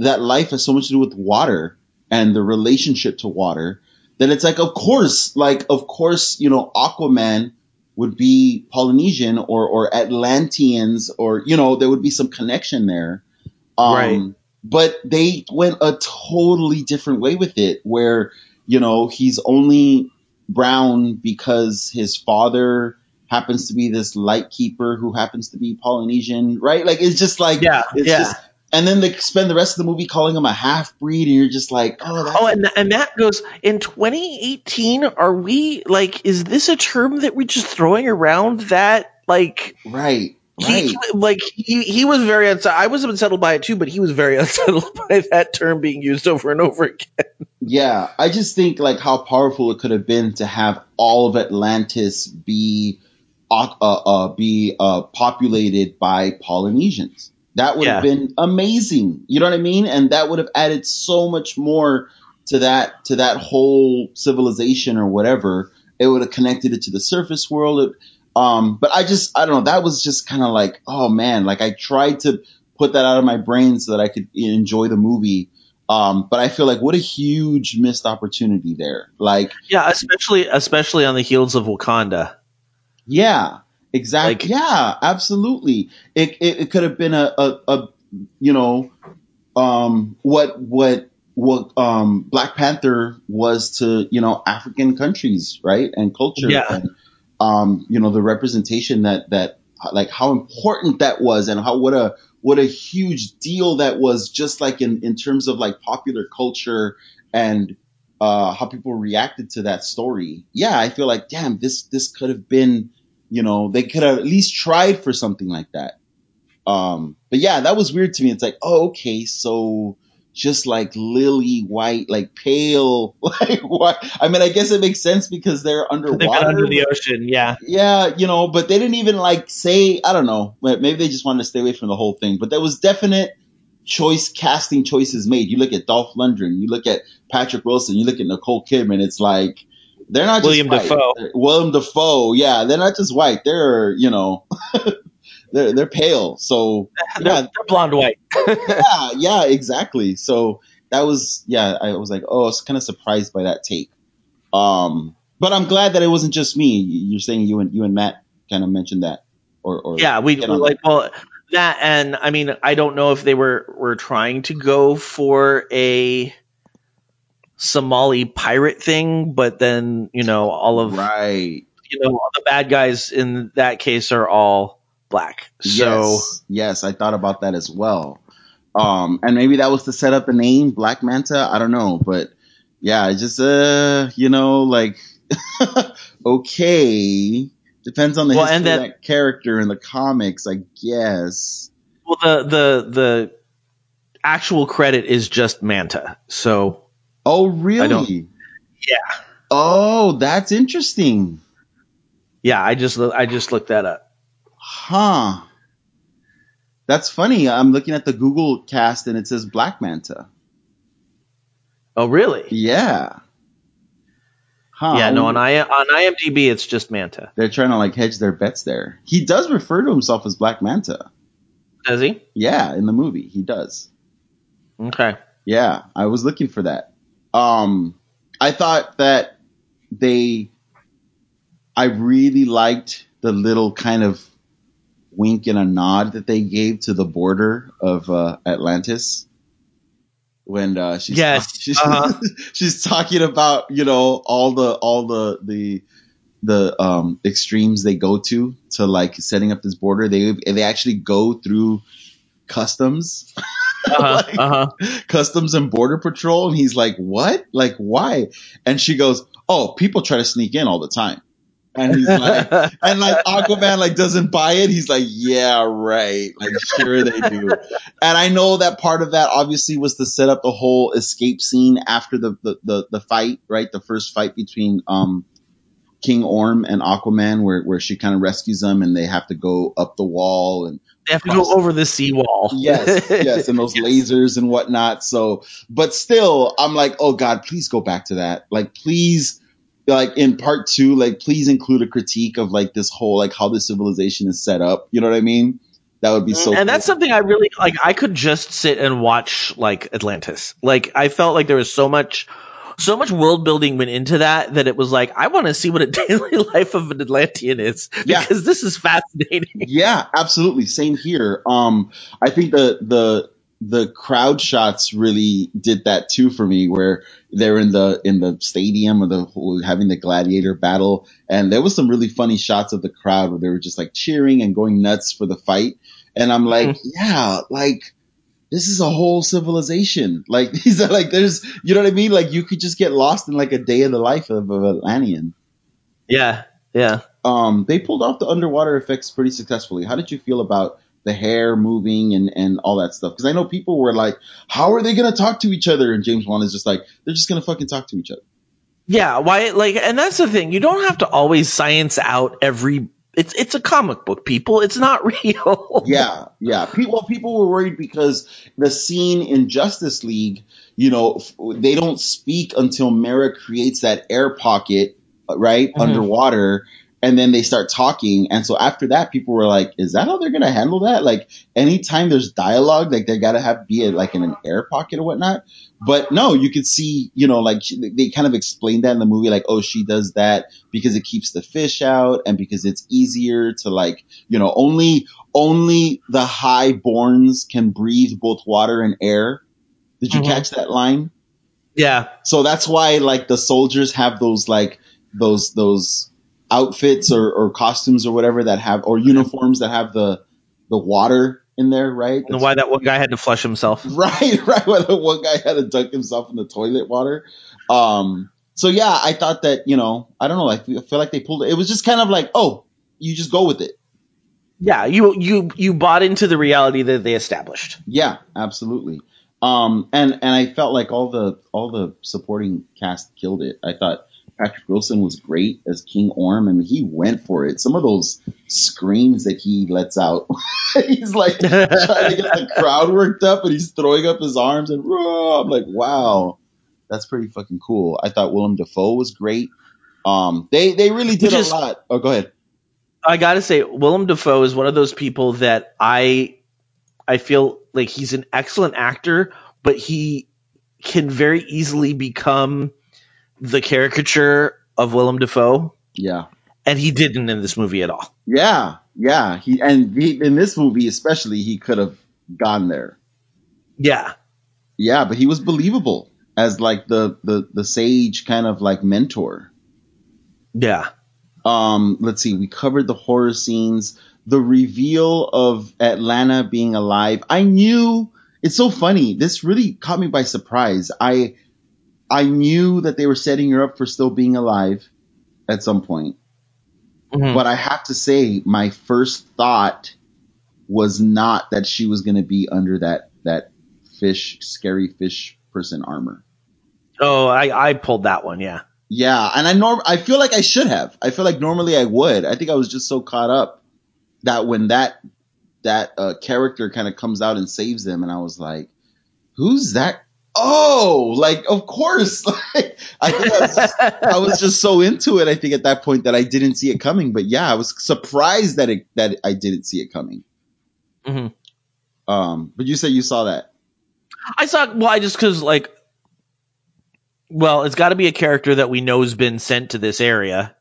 That life has so much to do with water and the relationship to water that it's like, of course, like of course, you know, Aquaman would be Polynesian or or Atlanteans or you know there would be some connection there. Um, Right. But they went a totally different way with it, where you know he's only brown because his father happens to be this light keeper who happens to be Polynesian, right? Like it's just like Yeah, it's yeah. just and then they spend the rest of the movie calling him a half breed, and you're just like, oh, Oh, and and Matt goes in 2018. Are we like? Is this a term that we're just throwing around? That like right, he like he he was very unsettled. I was unsettled by it too, but he was very unsettled by that term being used over and over again. Yeah, I just think like how powerful it could have been to have all of Atlantis be uh, uh, be uh, populated by Polynesians. That would have been amazing. You know what I mean? And that would have added so much more to that to that whole civilization or whatever. It would have connected it to the surface world. It- um, but I just I don't know. That was just kind of like oh man. Like I tried to put that out of my brain so that I could enjoy the movie. Um, but I feel like what a huge missed opportunity there. Like, Yeah, especially especially on the heels of Wakanda. yeah, exactly. yeah, absolutely. It, it, it could have been a, a, a, you know, um, what, what, what, um, Black Panther was to, you know, African countries, right? And culture. Yeah. And, um, you know, the representation that, that, like how important that was and how, what a, what a huge deal that was just like in, in terms of like popular culture and, uh, how people reacted to that story. Yeah, I feel like, damn, this, this could have been, you know, they could have at least tried for something like that. Um, but yeah, that was weird to me. It's like, oh, okay, so just like lily white, like pale, like what? I mean, I guess it makes sense because they're underwater. Under the ocean. Yeah. Yeah, you know, but they didn't even like say, I don't know, maybe they just wanted to stay away from the whole thing. But there was definite choice casting choices made. You look at Dolph Lundgren, you look at Patrick Wilson, you look at Nicole Kidman. It's like they're not William just white. They're- William Dafoe, yeah, they're not just white. They're you know, they're they're pale. So yeah, They're blonde white. yeah, yeah, exactly. So that was yeah, I was like, oh, I was kind of surprised by that take. Um, but I'm glad that it wasn't just me. You're saying you and you and Matt kind of mentioned that, or, or Yeah, we on like well that and I mean I don't know if they were were trying to go for a Somali pirate thing, but then you know all of right. you know the bad guys in that case are all black. So yes, yes, I thought about that as well. Um, and maybe that was to set up the name Black Manta. I don't know, but yeah, just uh, you know, like okay, depends on the Well, history and of that- that character in the comics, I guess. well the the the actual credit is just Manta. So Oh, really? yeah. Oh, that's interesting. yeah, I just I just looked that up. Huh. That's funny. I'm looking at the Google cast and it says Black Manta. Oh, really? Yeah. Huh. Yeah, no, on, I, on IMDb, it's just Manta. They're trying to like hedge their bets there. He does refer to himself as Black Manta. Does he? Yeah, in the movie, he does. Okay. Yeah, I was looking for that. Um, I thought that they, I really liked the little kind of wink and a nod that they gave to the border of uh, Atlantis when uh, she's Yes, she's, uh-huh. she's talking about you know all the all the the the um extremes they go to to like setting up this border. They they actually go through customs. Uh-huh, Like, uh-huh. customs and border patrol and he's like what? Like why? And she goes oh people try to sneak in all the time and he's like and like aquaman like doesn't buy it he's like yeah right like sure they do and i know that part of that obviously was to set up the whole escape scene after the the the, the fight right the first fight between um king orm and aquaman where where she kind of rescues them and they have to go up the wall and They have to go over the seawall. yes, yes, and those lasers and whatnot. So, but still, I'm like, oh God, please go back to that. Like, please, like in part two, like please include a critique of like this whole like how the civilization is set up. You know what I mean? That would be so. and that's something I really like. I could just sit and watch like Atlantis. Like I felt like there was so much, so much world building went into that that it was like I want to see what a daily life of an Atlantean is Yeah. because this is fascinating. yeah, absolutely. Same here. Um, I think the the the crowd shots really did that too for me, where they're in the in the stadium or the having the gladiator battle, and there was some really funny shots of the crowd where they were just like cheering and going nuts for the fight, and I'm like, yeah, like. This is a whole civilization. Like these are like there's you know what I mean? Like you could just get lost in like a day in the life of, of Atlantean. Yeah, yeah. Um, they pulled off the underwater effects pretty successfully. How did you feel about the hair moving and, and all that stuff? Because I know people were like, how are they going to talk to each other? And James Wan is just like, they're just going to fucking talk to each other. Yeah, why? Like, and that's the thing. You don't have to always science out every. It's it's a comic book, people. It's not real. Yeah, yeah. People, well, people were worried because the scene in Justice League, you know, f- they don't speak until Mera creates that air pocket, uh, right, Mhm. underwater, and then they start talking. And so after that, people were like, "Is that how they're gonna handle that?" Like, anytime there's dialogue, like they gotta have be it like in an air pocket or whatnot. But no, you could see, you know, like they kind of explained that in the movie, like, oh, she does that because it keeps the fish out and because it's easier to like, you know, only only the highborns can breathe both water and air. Did you Mhm. catch that line? Yeah, So that's why like the soldiers have those like those those outfits or, or costumes or whatever that have or uniforms that have the the water in there, right? and why that one guy had to flush himself. Right, right. Where the one guy had to dunk himself in the toilet water. Um, so yeah, I thought that, you know, I don't know, feel, I feel like they pulled it. It was just kind of like, oh, you just go with it. Yeah, you you you bought into the reality that they established. Yeah, absolutely. Um, and, and I felt like all the, all the supporting cast killed it. I thought Patrick Wilson was great as King Orm and he went for it. Some of those screams that he lets out, he's like trying to get the crowd worked up and he's throwing up his arms and "Roar!" I'm like, wow, that's pretty fucking cool. I thought Willem Dafoe was great. Um, they, they really did Which a lot. Oh, go ahead. I gotta say, Willem Dafoe is one of those people that I I feel like he's an excellent actor, but he can very easily become the caricature of Willem Dafoe, Yeah. and he didn't in this movie at all. Yeah, yeah. He and he, in this movie especially, he could have gone there. Yeah, Yeah, but he was believable as like the the the sage kind of like mentor. yeah, Um, let's see, we covered the horror scenes, the reveal of Atlanna being alive. I knew it's so funny. This really caught me by surprise. I I knew that they were setting her up for still being alive at some point. Mhm. But I have to say, my first thought was not that she was going to be under that that fish, scary fish person armor. Oh, I I pulled that one. Yeah, Yeah, and I norm I feel like I should have. I feel like normally I would. I think I was just so caught up that when that that uh, character kind of comes out and saves them, and I was like, "Who's that?" Oh, like of course. Like I was, just, I was just so into it. I think at that point that I didn't see it coming. But yeah, I was surprised that it that I didn't see it coming. Mhm. Um, but you said you saw that. I saw. Well, I just because like, well, it's got to be a character that we know's been sent to this area,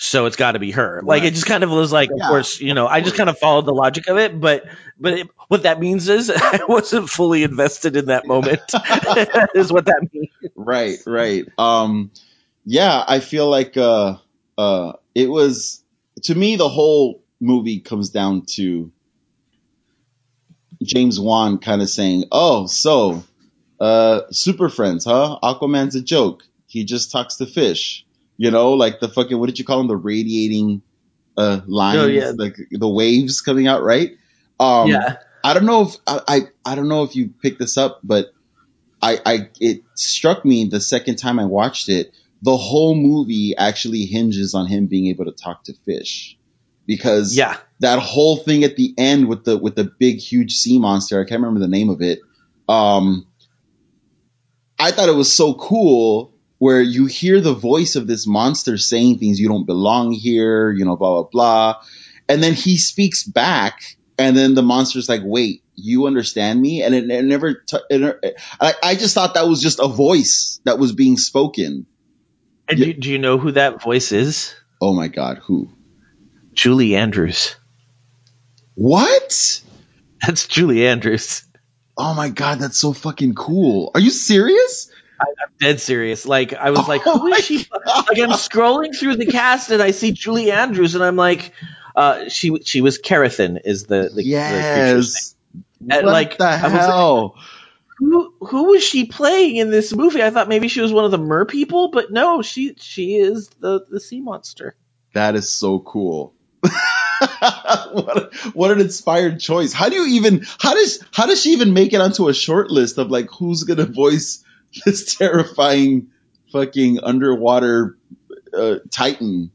so it's got to be her. Like Right. it just kind of was like, of course, you know, I just kind of followed the logic of it, but but it, what that means is I wasn't fully invested in that moment. is what that means. right right um yeah i feel like uh uh it was to me the whole movie comes down to james wan kind of saying oh so uh super friends huh aquaman's a joke he just talks to fish you know like the fucking what did you call them the radiating uh lines Oh, yeah. like the waves coming out right um yeah. I don't know if I, I I don't know if you picked this up, but I I it struck me the second time I watched it. The whole movie actually hinges on him being able to talk to fish, because Yeah. that whole thing at the end with the with the big huge sea monster. I can't remember the name of it. Um, I thought it was so cool where you hear the voice of this monster saying things you don't belong here, you know, blah blah blah, and then he speaks back, and then the monster's like, "Wait, you understand me?" And it, it never. T- it, I, I just thought that was just a voice that was being spoken. And do, do you know who that voice is? Oh my god, who? Julie Andrews. What? That's Julie Andrews. Oh my god, that's so fucking cool. Are you serious? I, am dead serious. Like I was like, Oh who is she? Like I'm scrolling through the cast and I see Julie Andrews and I'm like, uh, she she was Karathen is the the, the Yes. And, what like, the I was like- hell? who who was she playing in this movie? I thought maybe she was one of the mer people, but no, she she is the the sea monster. That is so cool. what, what an inspired choice. How do you even how does how does she even make it onto a short list of like who's gonna voice this terrifying fucking underwater uh, titan?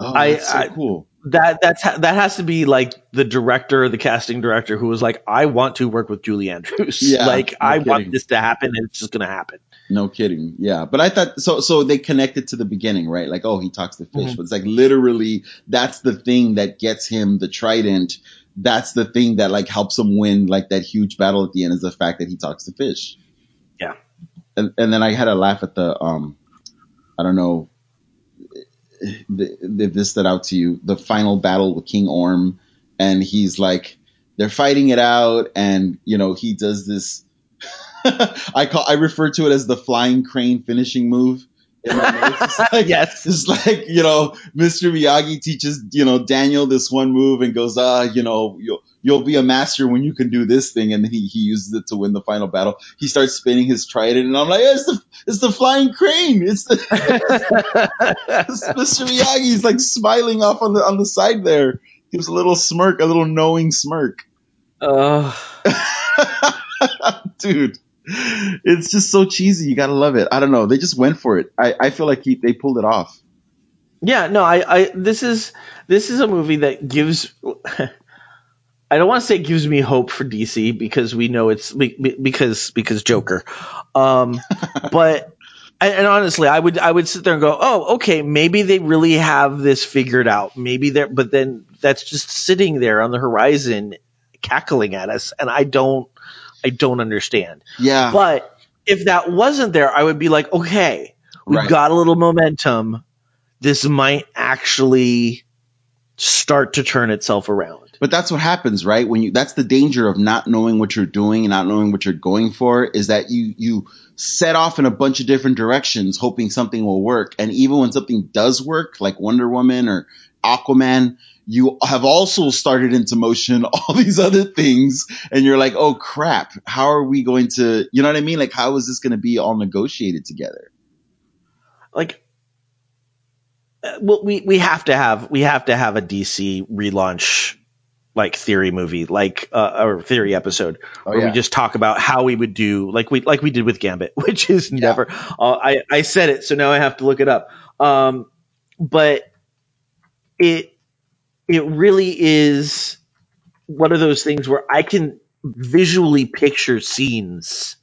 Oh, I- so I- cool. That that's ha- that has to be like the director, the casting director, who was like, I want to work with Julie Andrews. Yeah, like no I kidding. want this to happen, and it's just gonna happen. No kidding. Yeah. But I thought so so they connected to the beginning, right? Like, oh, he talks to fish. Mhm. But it's like literally that's the thing that gets him the trident. That's the thing that like helps him win like that huge battle at the end is the fact that he talks to fish. And and then I had a laugh at the um I don't know if this stood out to you, the final battle with King Orm and he's like they're fighting it out and you know he does this I call I refer to it as the flying crane finishing move. In my notes. It's like, yes. it's like you know, Mr. Miyagi teaches you know Daniel this one move and goes, ah, you know, you'll you'll be a master when you can do this thing, and then he, he uses it to win the final battle. He starts spinning his trident, and I'm like, it's the it's the flying crane. It's the Mr. Miyagi's like smiling off on the on the side there. He Gives a little smirk, a little knowing smirk. Uh, dude it's just so cheesy. You gotta love it. I don't know. They just went for it. I, I feel like he, they pulled it off. Yeah, no, I, I this is this is a movie that gives. I don't want to say it gives me hope for DC because we know it's be- be- because because Joker, um, but and, and honestly, I would I would sit there and go, oh, okay, maybe they really have this figured out. Maybe they're, but then that's just sitting there on the horizon, cackling at us, and I don't I don't understand. yeah But if that wasn't there, I would be like, okay, we've Right. got a little momentum. This might actually start to turn itself around. but that's what happens right when you that's the danger of not knowing what you're doing and not knowing what you're going for is that you you set off in a bunch of different directions hoping something will work and even when something does work like wonder woman or aquaman you have also started into motion all these other things and you're like oh crap how are we going to you know what i mean like how is this going to be all negotiated together Like, uh, well, we we have to have we have to have a DC relaunch like theory movie, like uh, or theory episode Oh, where yeah. we just talk about how we would do like we like we did with Gambit, which is never. Uh, I I said it, so now I have to look it up. Um, but it it really is one of those things where I can visually picture scenes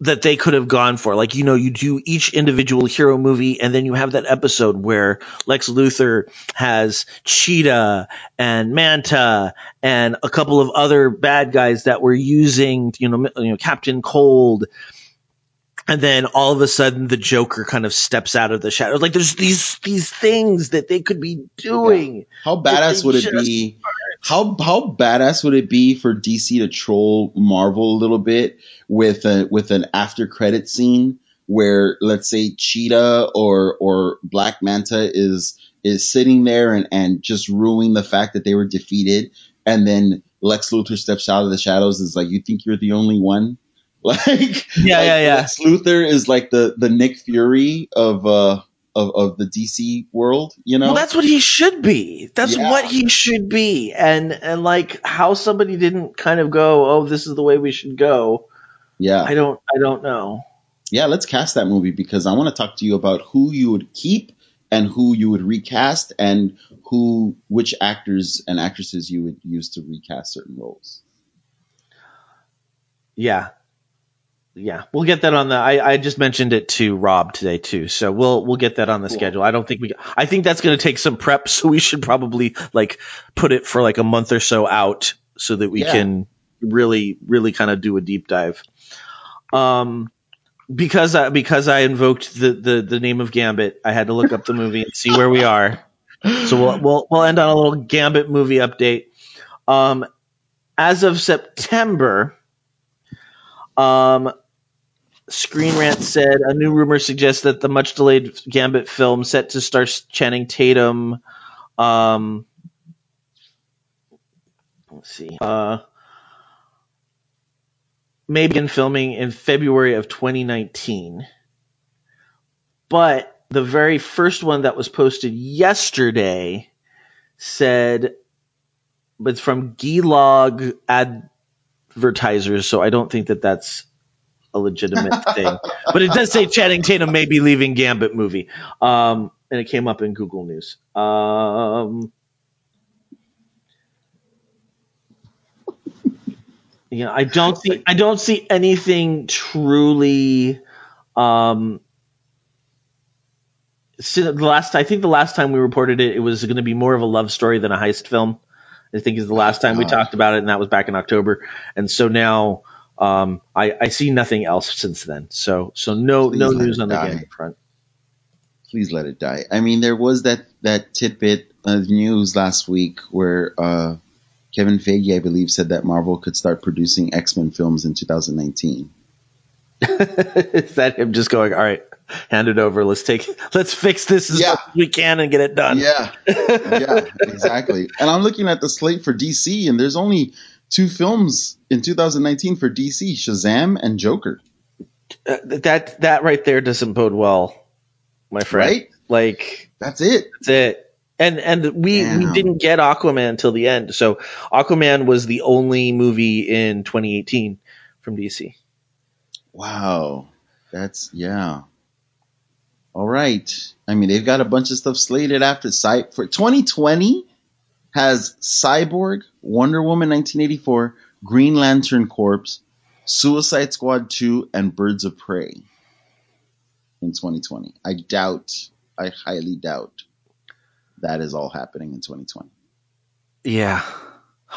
that they could have gone for. Like, you know, you do each individual hero movie and then you have that episode where Lex Luthor has Cheetah and Manta and a couple of other bad guys that were using, you know, you know, Captain Cold. And then all of a sudden the Joker kind of steps out of the shadows. Like there's these, these things that they could be doing. How badass would it be? How how badass would it be for DC to troll Marvel a little bit with a with an after credit scene where let's say Cheetah or or Black Manta is is sitting there and, and just ruining the fact that they were defeated and then Lex Luthor steps out of the shadows is like you think you're the only one? Like Yeah, like yeah, yeah. Lex Luthor is like the the Nick Fury of uh of, of the DC world, you know? Well, that's what he should be. That's Yeah. what he should be. And and like how somebody didn't kind of go, oh, this is the way we should go. yeah. I don't I don't know. yeah, let's cast that movie because I want to talk to you about who you would keep and who you would recast and who which actors and actresses you would use to recast certain roles. Yeah. Yeah, we'll get that on the. I, I just mentioned it to Rob today too, so we'll we'll get that on the schedule. I don't think we. I think that's going to take some prep, so we should probably like put it for like a month or so out, so that we Yeah. can really really kind of do a deep dive. Um, because I, because I invoked the, the the name of Gambit, I had to look up the movie and see where we are. So we'll we'll we'll end on a little Gambit movie update. Um, as of September, um, Screen Rant said a new rumor suggests that the much delayed Gambit film set to star Channing Tatum. Um, let's see. Uh, may begin filming in February of 2019. But the very first one that was posted yesterday said, but it's from Geelog advertisers, so I don't think that that's a legitimate thing. But it does say Channing Tatum may be leaving Gambit movie. Um, and it came up in Google News. Um, yeah, I don't see I don't see anything truly um the last I think the last time we reported it it was going to be more of a love story than a heist film. I think is the last time we God. talked about it and that was back in October. And so now um I I see nothing else since then. So so no Please no news on the die. Gambit front. Please let it die. I mean, there was that that tidbit of news last week where uh, Kevin Feige, I believe, said that Marvel could start producing X Men films in 2019. is that him just going, all right, hand it over. Let's take, let's fix this as Yeah. much as we can and get it done. Yeah, yeah, exactly. And I'm looking at the slate for DC, and there's only two films in 2019 for DC: Shazam and Joker. Uh, that that right there doesn't bode well, my friend. Right? Like That's it. that's it. And and we we didn't get Aquaman until the end. So Aquaman was the only movie in 2018 from DC. Wow, that's yeah. All right. I mean, they've got a bunch of stuff slated after Cy for 2020 has Cyborg, Wonder Woman 1984, Green Lantern Corps, Suicide Squad 2, and Birds of Prey in 2020. I doubt, I highly doubt that is all happening in 2020. Yeah.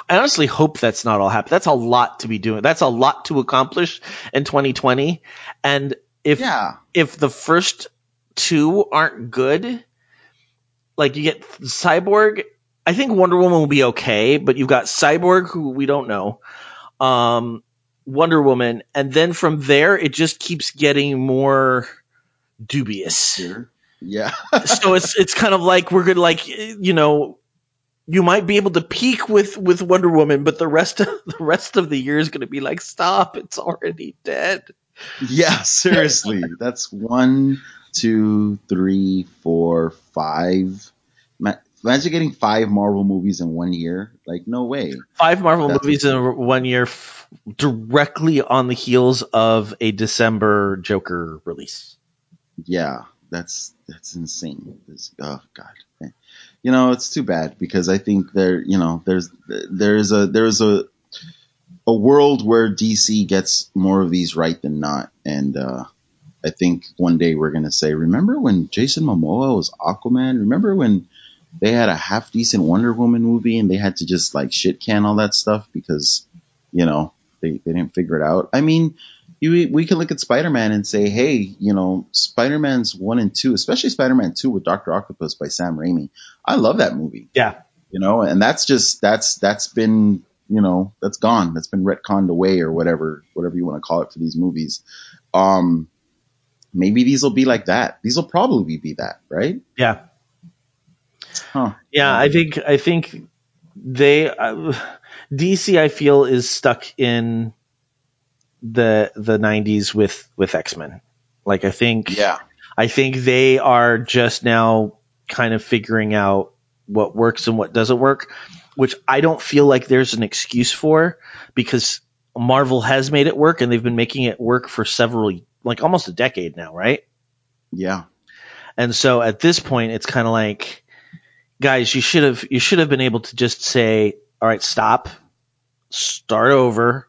I honestly hope that's not all happening. That's a lot to be doing. That's a lot to accomplish in 2020. And if Yeah. if the first two aren't good, like you get Cyborg, I think Wonder Woman will be okay, but you've got Cyborg who we don't know. Um Wonder Woman and then from there it just keeps getting more dubious. Here. Yeah. so it's it's kind of like we're gonna like you know you might be able to peak with with Wonder Woman, but the rest of the rest of the year is gonna be like stop, it's already dead. Yeah, seriously. That's one, two, three, four, five. Ma- Imagine getting five Marvel movies in one year. Like, no way. Five Marvel That's movies in one year, f- directly on the heels of a December Joker release. Yeah, that's that's insane. This, oh God. you know, it's too bad because I think there, you know, there's there's a there's a a world where DC gets more of these right than not, and uh, I think one day we're gonna say, remember when Jason Momoa was Aquaman? Remember when they had a half decent Wonder Woman movie and they had to just like shit can all that stuff because you know they, they didn't figure it out. I mean, you, we can look at Spider Man and say, hey, you know, Spider Man's one and two, especially Spider Man two with Doctor Octopus by Sam Raimi. I love that movie. Yeah, you know, and that's just that's that's been you know that's gone. That's been retconned away or whatever whatever you want to call it for these movies. Um, maybe these will be like that. These will probably be that, right? Yeah. Huh. Yeah, I think I think they uh, DC I feel is stuck in the the 90s with with X-Men. Like I think Yeah. I think they are just now kind of figuring out what works and what doesn't work, which I don't feel like there's an excuse for because Marvel has made it work and they've been making it work for several like almost a decade now, right? Yeah. And so at this point it's kind of like guys, you should have you should have been able to just say, "All right, stop. Start over.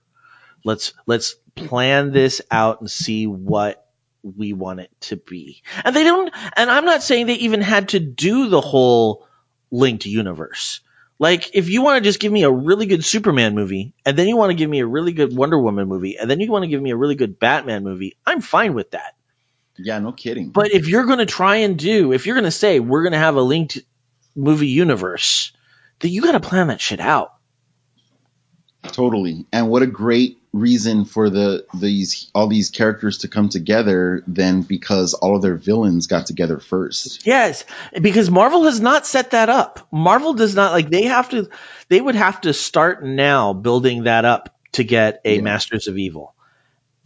Let's let's plan this out and see what we want it to be." And they don't and I'm not saying they even had to do the whole linked universe. Like if you want to just give me a really good Superman movie and then you want to give me a really good Wonder Woman movie and then you want to give me a really good Batman movie, I'm fine with that. Yeah, no kidding. But if you're going to try and do, if you're going to say we're going to have a linked movie universe, that you got to plan that shit out. Totally. And what a great reason for the these all these characters to come together then because all of their villains got together first. Yes, because Marvel has not set that up. Marvel does not like they have to they would have to start now building that up to get a Masters of Evil.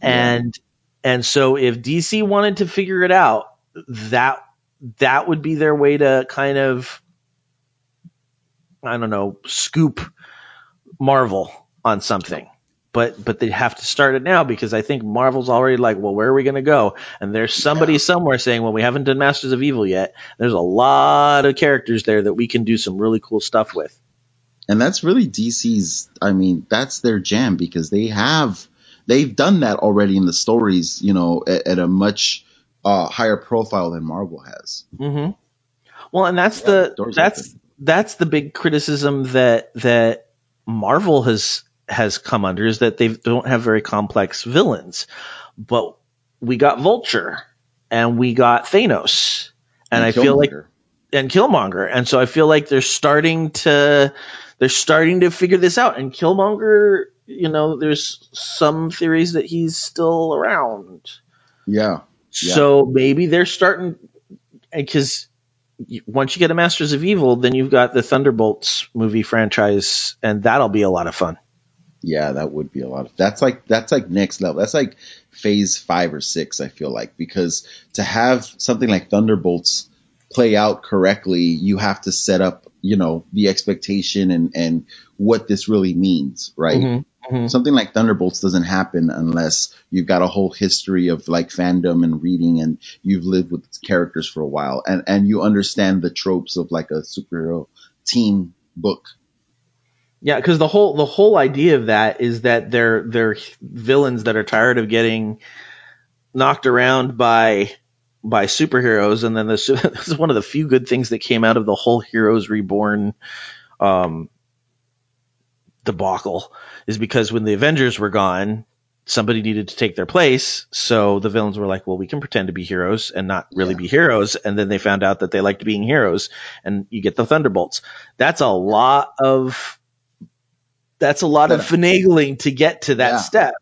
And and so if DC wanted to figure it out, that that would be their way to kind of I don't know, scoop Marvel on something. But but they have to start it now because I think Marvel's already like, well, where are we going to go? And there's somebody somewhere saying, well, we haven't done Masters of Evil yet. There's a lot of characters there that we can do some really cool stuff with. And that's really DC's I mean, that's their jam because they have they've done that already in the stories, you know, at, at a much uh, higher profile than Marvel has. Mm-hmm. Well, and that's the that's that's the big criticism that that Marvel has has come under is that they don't have very complex villains. But we got Vulture and we got Thanos, and, And I feel like and Killmonger, and so I feel like they're starting to they're starting to figure this out. And Killmonger, you know, there's some theories that he's still around. Yeah. Yeah. So maybe they're starting because once you get a Masters of Evil, then you've got the Thunderbolts movie franchise, and that'll be a lot of fun. Yeah, that would be a lot of that's like that's like next level. That's like phase five or six, I feel like, because to have something like Thunderbolts play out correctly, you have to set up, you know, the expectation and and what this really means, right? Mhm, mhm. Something like Thunderbolts doesn't happen unless you've got a whole history of like fandom and reading and you've lived with characters for a while and and you understand the tropes of like a superhero team book. Yeah, because the whole the whole idea of that is that they're they're villains that are tired of getting knocked around by by superheroes, and then this, this is one of the few good things that came out of the whole Heroes Reborn um, debacle is because when the Avengers were gone, somebody needed to take their place. So the villains were like, well, we can pretend to be heroes and not really be heroes. And then they found out that they liked being heroes and you get the Thunderbolts. That's a lot of, that's a lot of finagling to get to that Yeah. step.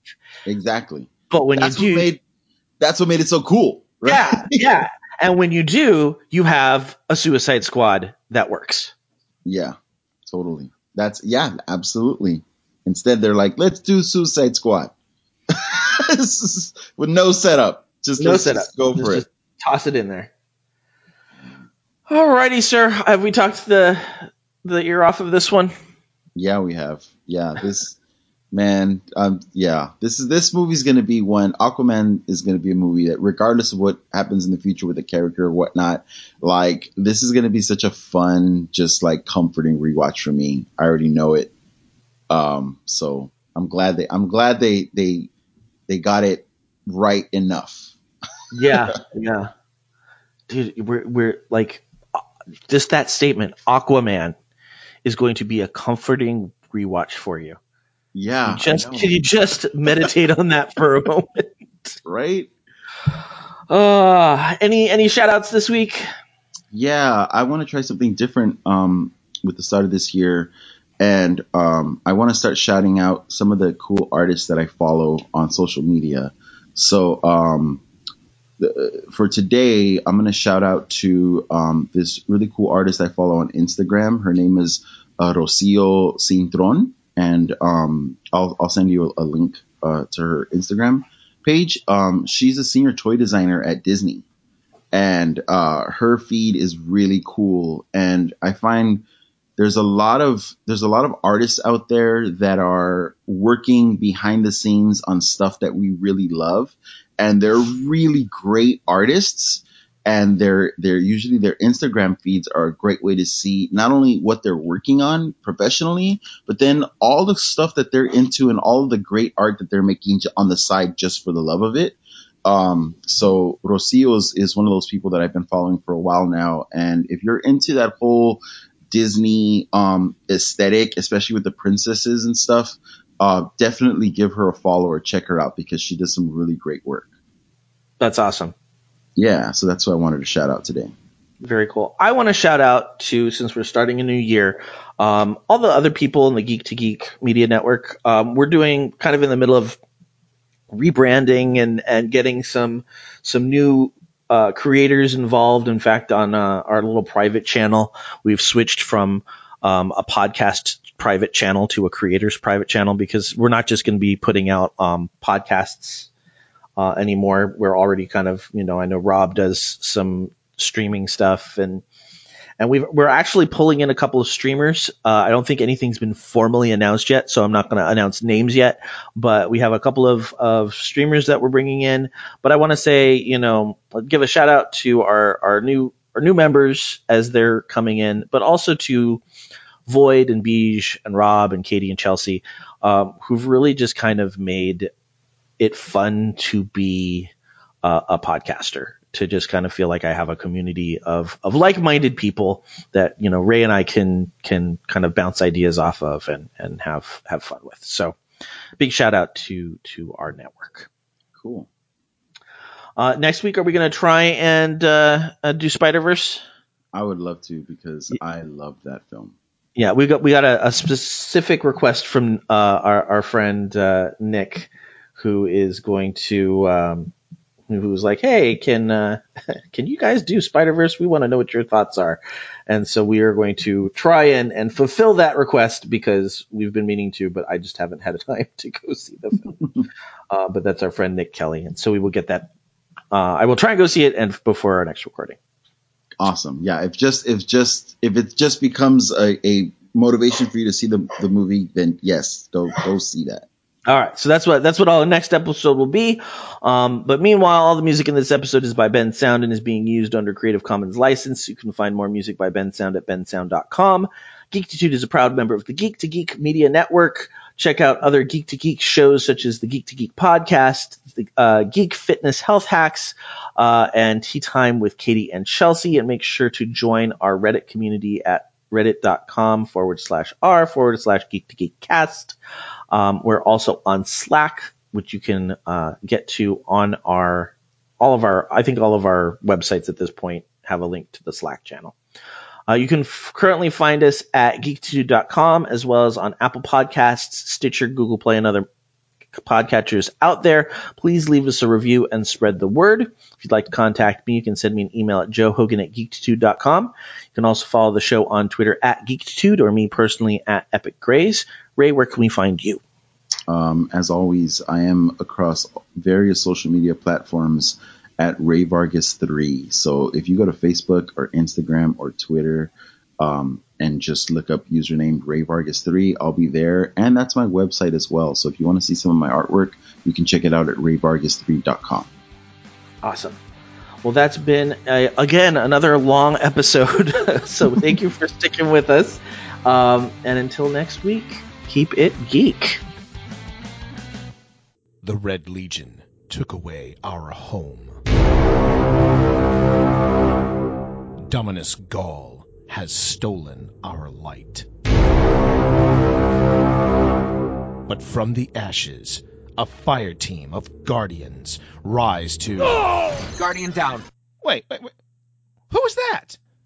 Exactly. But when That's you do, made that's what made it so cool. Right? yeah, yeah. And when you do, you have a Suicide Squad that works. Yeah, totally. That's yeah, absolutely. Instead, they're like, let's do Suicide Squad with no setup. Just No let's setup. just go Just- for just it. Toss it in there. Alrighty, sir. Have we talked the the ear off of this one? Yeah, we have. Yeah, this man, um, yeah, this is this movie's going to be one. Aquaman is going to be a movie that, regardless of what happens in the future with the character or whatnot, like this is going to be such a fun, just like comforting rewatch for me. I already know it, um, so I'm glad they, I'm glad they, they, they got it right enough. Yeah, yeah, dude, we're we're like just that statement. Aquaman is going to be a comforting rewatch for you. Yeah, just can you just meditate on that for a moment, right? Uh, any any shout outs this week? yeah, I want to try something different um, with the start of this year. And um, I want to start shouting out some of the cool artists that I follow on social media. So um, the, for today, I'm going to shout out to um, this really cool artist I follow on Instagram. Her name is uh, Rocio Cintron. And um, I'll, I'll send you a, a link uh, to her Instagram page. Um, she's a senior toy designer at Disney and uh, her feed is really cool. And I find there's a lot of there's a lot of artists out there that are working behind the scenes on stuff that we really love, and they're really great artists. And they're they're usually their Instagram feeds are a great way to see not only what they're working on professionally, but then all the stuff that they're into and all the great art that they're making on the side just for the love of it. Um, so Rocio is, is one of those people that I've been following for a while now. And if you're into that whole Disney, um, aesthetic, especially with the princesses and stuff, uh, definitely give her a follow or check her out because she does some really great work. That's awesome. Yeah. So that's what I wanted to shout out today. Very cool. I want to shout out to, since we're starting a new year, um, all the other people in the Geek to Geek Media Network. Um, we're doing kind of in the middle of rebranding and, and getting some, some new, uh, creators involved. In fact, on, uh, our little private channel, we've switched from, um, a podcast private channel to a creators private channel because we're not just going to be putting out, um, podcasts, uh, anymore. We're already kind of, you know, I know Rob does some streaming stuff and, and we we're actually pulling in a couple of streamers. Uh, I don't think anything's been formally announced yet, so I'm not going to announce names yet. But we have a couple of, of streamers that we're bringing in. But I want to say, you know, give a shout out to our, our new our new members as they're coming in, but also to Void and Beige and Rob and Katie and Chelsea, um, who've really just kind of made it fun to be uh, a podcaster to just kind of feel like I have a community of, of like-minded people that, you know, Ray and I can, can kind of bounce ideas off of and, and have, have fun with. So big shout out to, to our network. Cool. Uh, next week, are we going to try and, uh, uh, do Spider-Verse? I would love to because I love that film. Yeah, we got, we got a, a specific request from, uh, our, our friend, uh, Nick, who is going to, um, who was like, "Hey, can uh, can you guys do Spider Verse? We want to know what your thoughts are." And so we are going to try and and fulfill that request because we've been meaning to, but I just haven't had a time to go see the film. uh, but that's our friend Nick Kelly, and so we will get that. Uh, I will try and go see it and before our next recording. Awesome. Yeah. If just if just if it just becomes a, a motivation for you to see the the movie, then yes, go go see that. All right, so that's what that's what our next episode will be. Um, but meanwhile, all the music in this episode is by Bensound and is being used under Creative Commons license. You can find more music by Bensound at bensound.com. Geektitude is a proud member of the Geek to Geek Media Network. Check out other Geek to Geek shows such as the Geek to Geek podcast, the uh, Geek Fitness Health Hacks, uh, and Tea Time with Katie and Chelsea. And make sure to join our Reddit community at reddit.com forward slash r forward slash geek to geek cast. Um, we're also on Slack, which you can uh, get to on our all of our. I think all of our websites at this point have a link to the Slack channel. Uh, you can f- currently find us at geektitude.com as well as on Apple Podcasts, Stitcher, Google Play, and other podcatchers out there. Please leave us a review and spread the word. If you'd like to contact me, you can send me an email at joehogan at geektitude.com. You can also follow the show on Twitter at geektitude or me personally at Epic Grays. Ray, where can we find you? Um, as always, I am across various social media platforms at Ray Vargas3. So if you go to Facebook or Instagram or Twitter, um, and just look up username Ray Vargas3. I'll be there, and that's my website as well. So if you want to see some of my artwork, you can check it out at rayvargas3.com. Awesome. Well, that's been uh, again another long episode. so thank you for sticking with us. Um, and until next week, keep it geek. The Red Legion took away our home. Dominus Ghaul has stolen our light. But from the ashes, a fire team of guardians rise to. Guardian down. Wait, wait, wait. Who was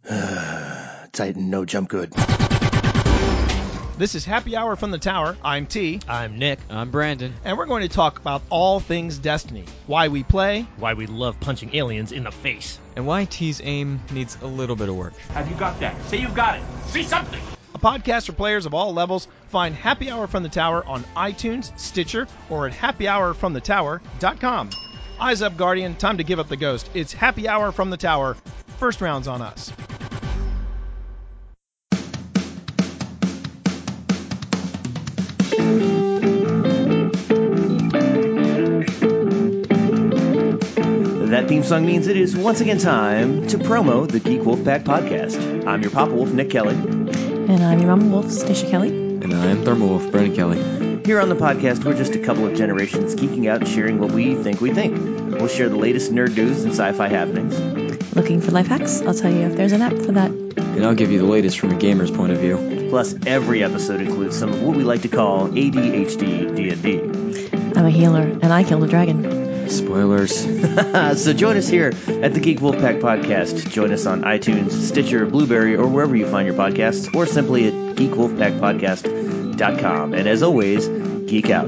that? Titan, no jump good. This is Happy Hour from the Tower. I'm T. I'm Nick. I'm Brandon. And we're going to talk about all things Destiny. Why we play. Why we love punching aliens in the face. And why T's aim needs a little bit of work. Have you got that? Say you've got it. Say something. A podcast for players of all levels. Find Happy Hour from the Tower on iTunes, Stitcher, or at happyhourfromthetower.com. Eyes up, Guardian. Time to give up the ghost. It's Happy Hour from the Tower. First round's on us. That theme song means it is once again time to promo the Geek Wolf Pack podcast. I'm your Papa Wolf, Nick Kelly. And I'm your Mama Wolf, Stacia Kelly. And I'm Thermal Wolf, Brandon Kelly. Here on the podcast, we're just a couple of generations geeking out and sharing what we think we think. We'll share the latest nerd news and sci-fi happenings. Looking for life hacks? I'll tell you if there's an app for that. And I'll give you the latest from a gamer's point of view. Plus, every episode includes some of what we like to call ADHD D&D. I'm a healer, and I killed a dragon. Spoilers. so join us here at the Geek Wolfpack Podcast. Join us on iTunes, Stitcher, Blubrry, or wherever you find your podcasts, or simply at geekwolfpackpodcast.com. And as always, geek out.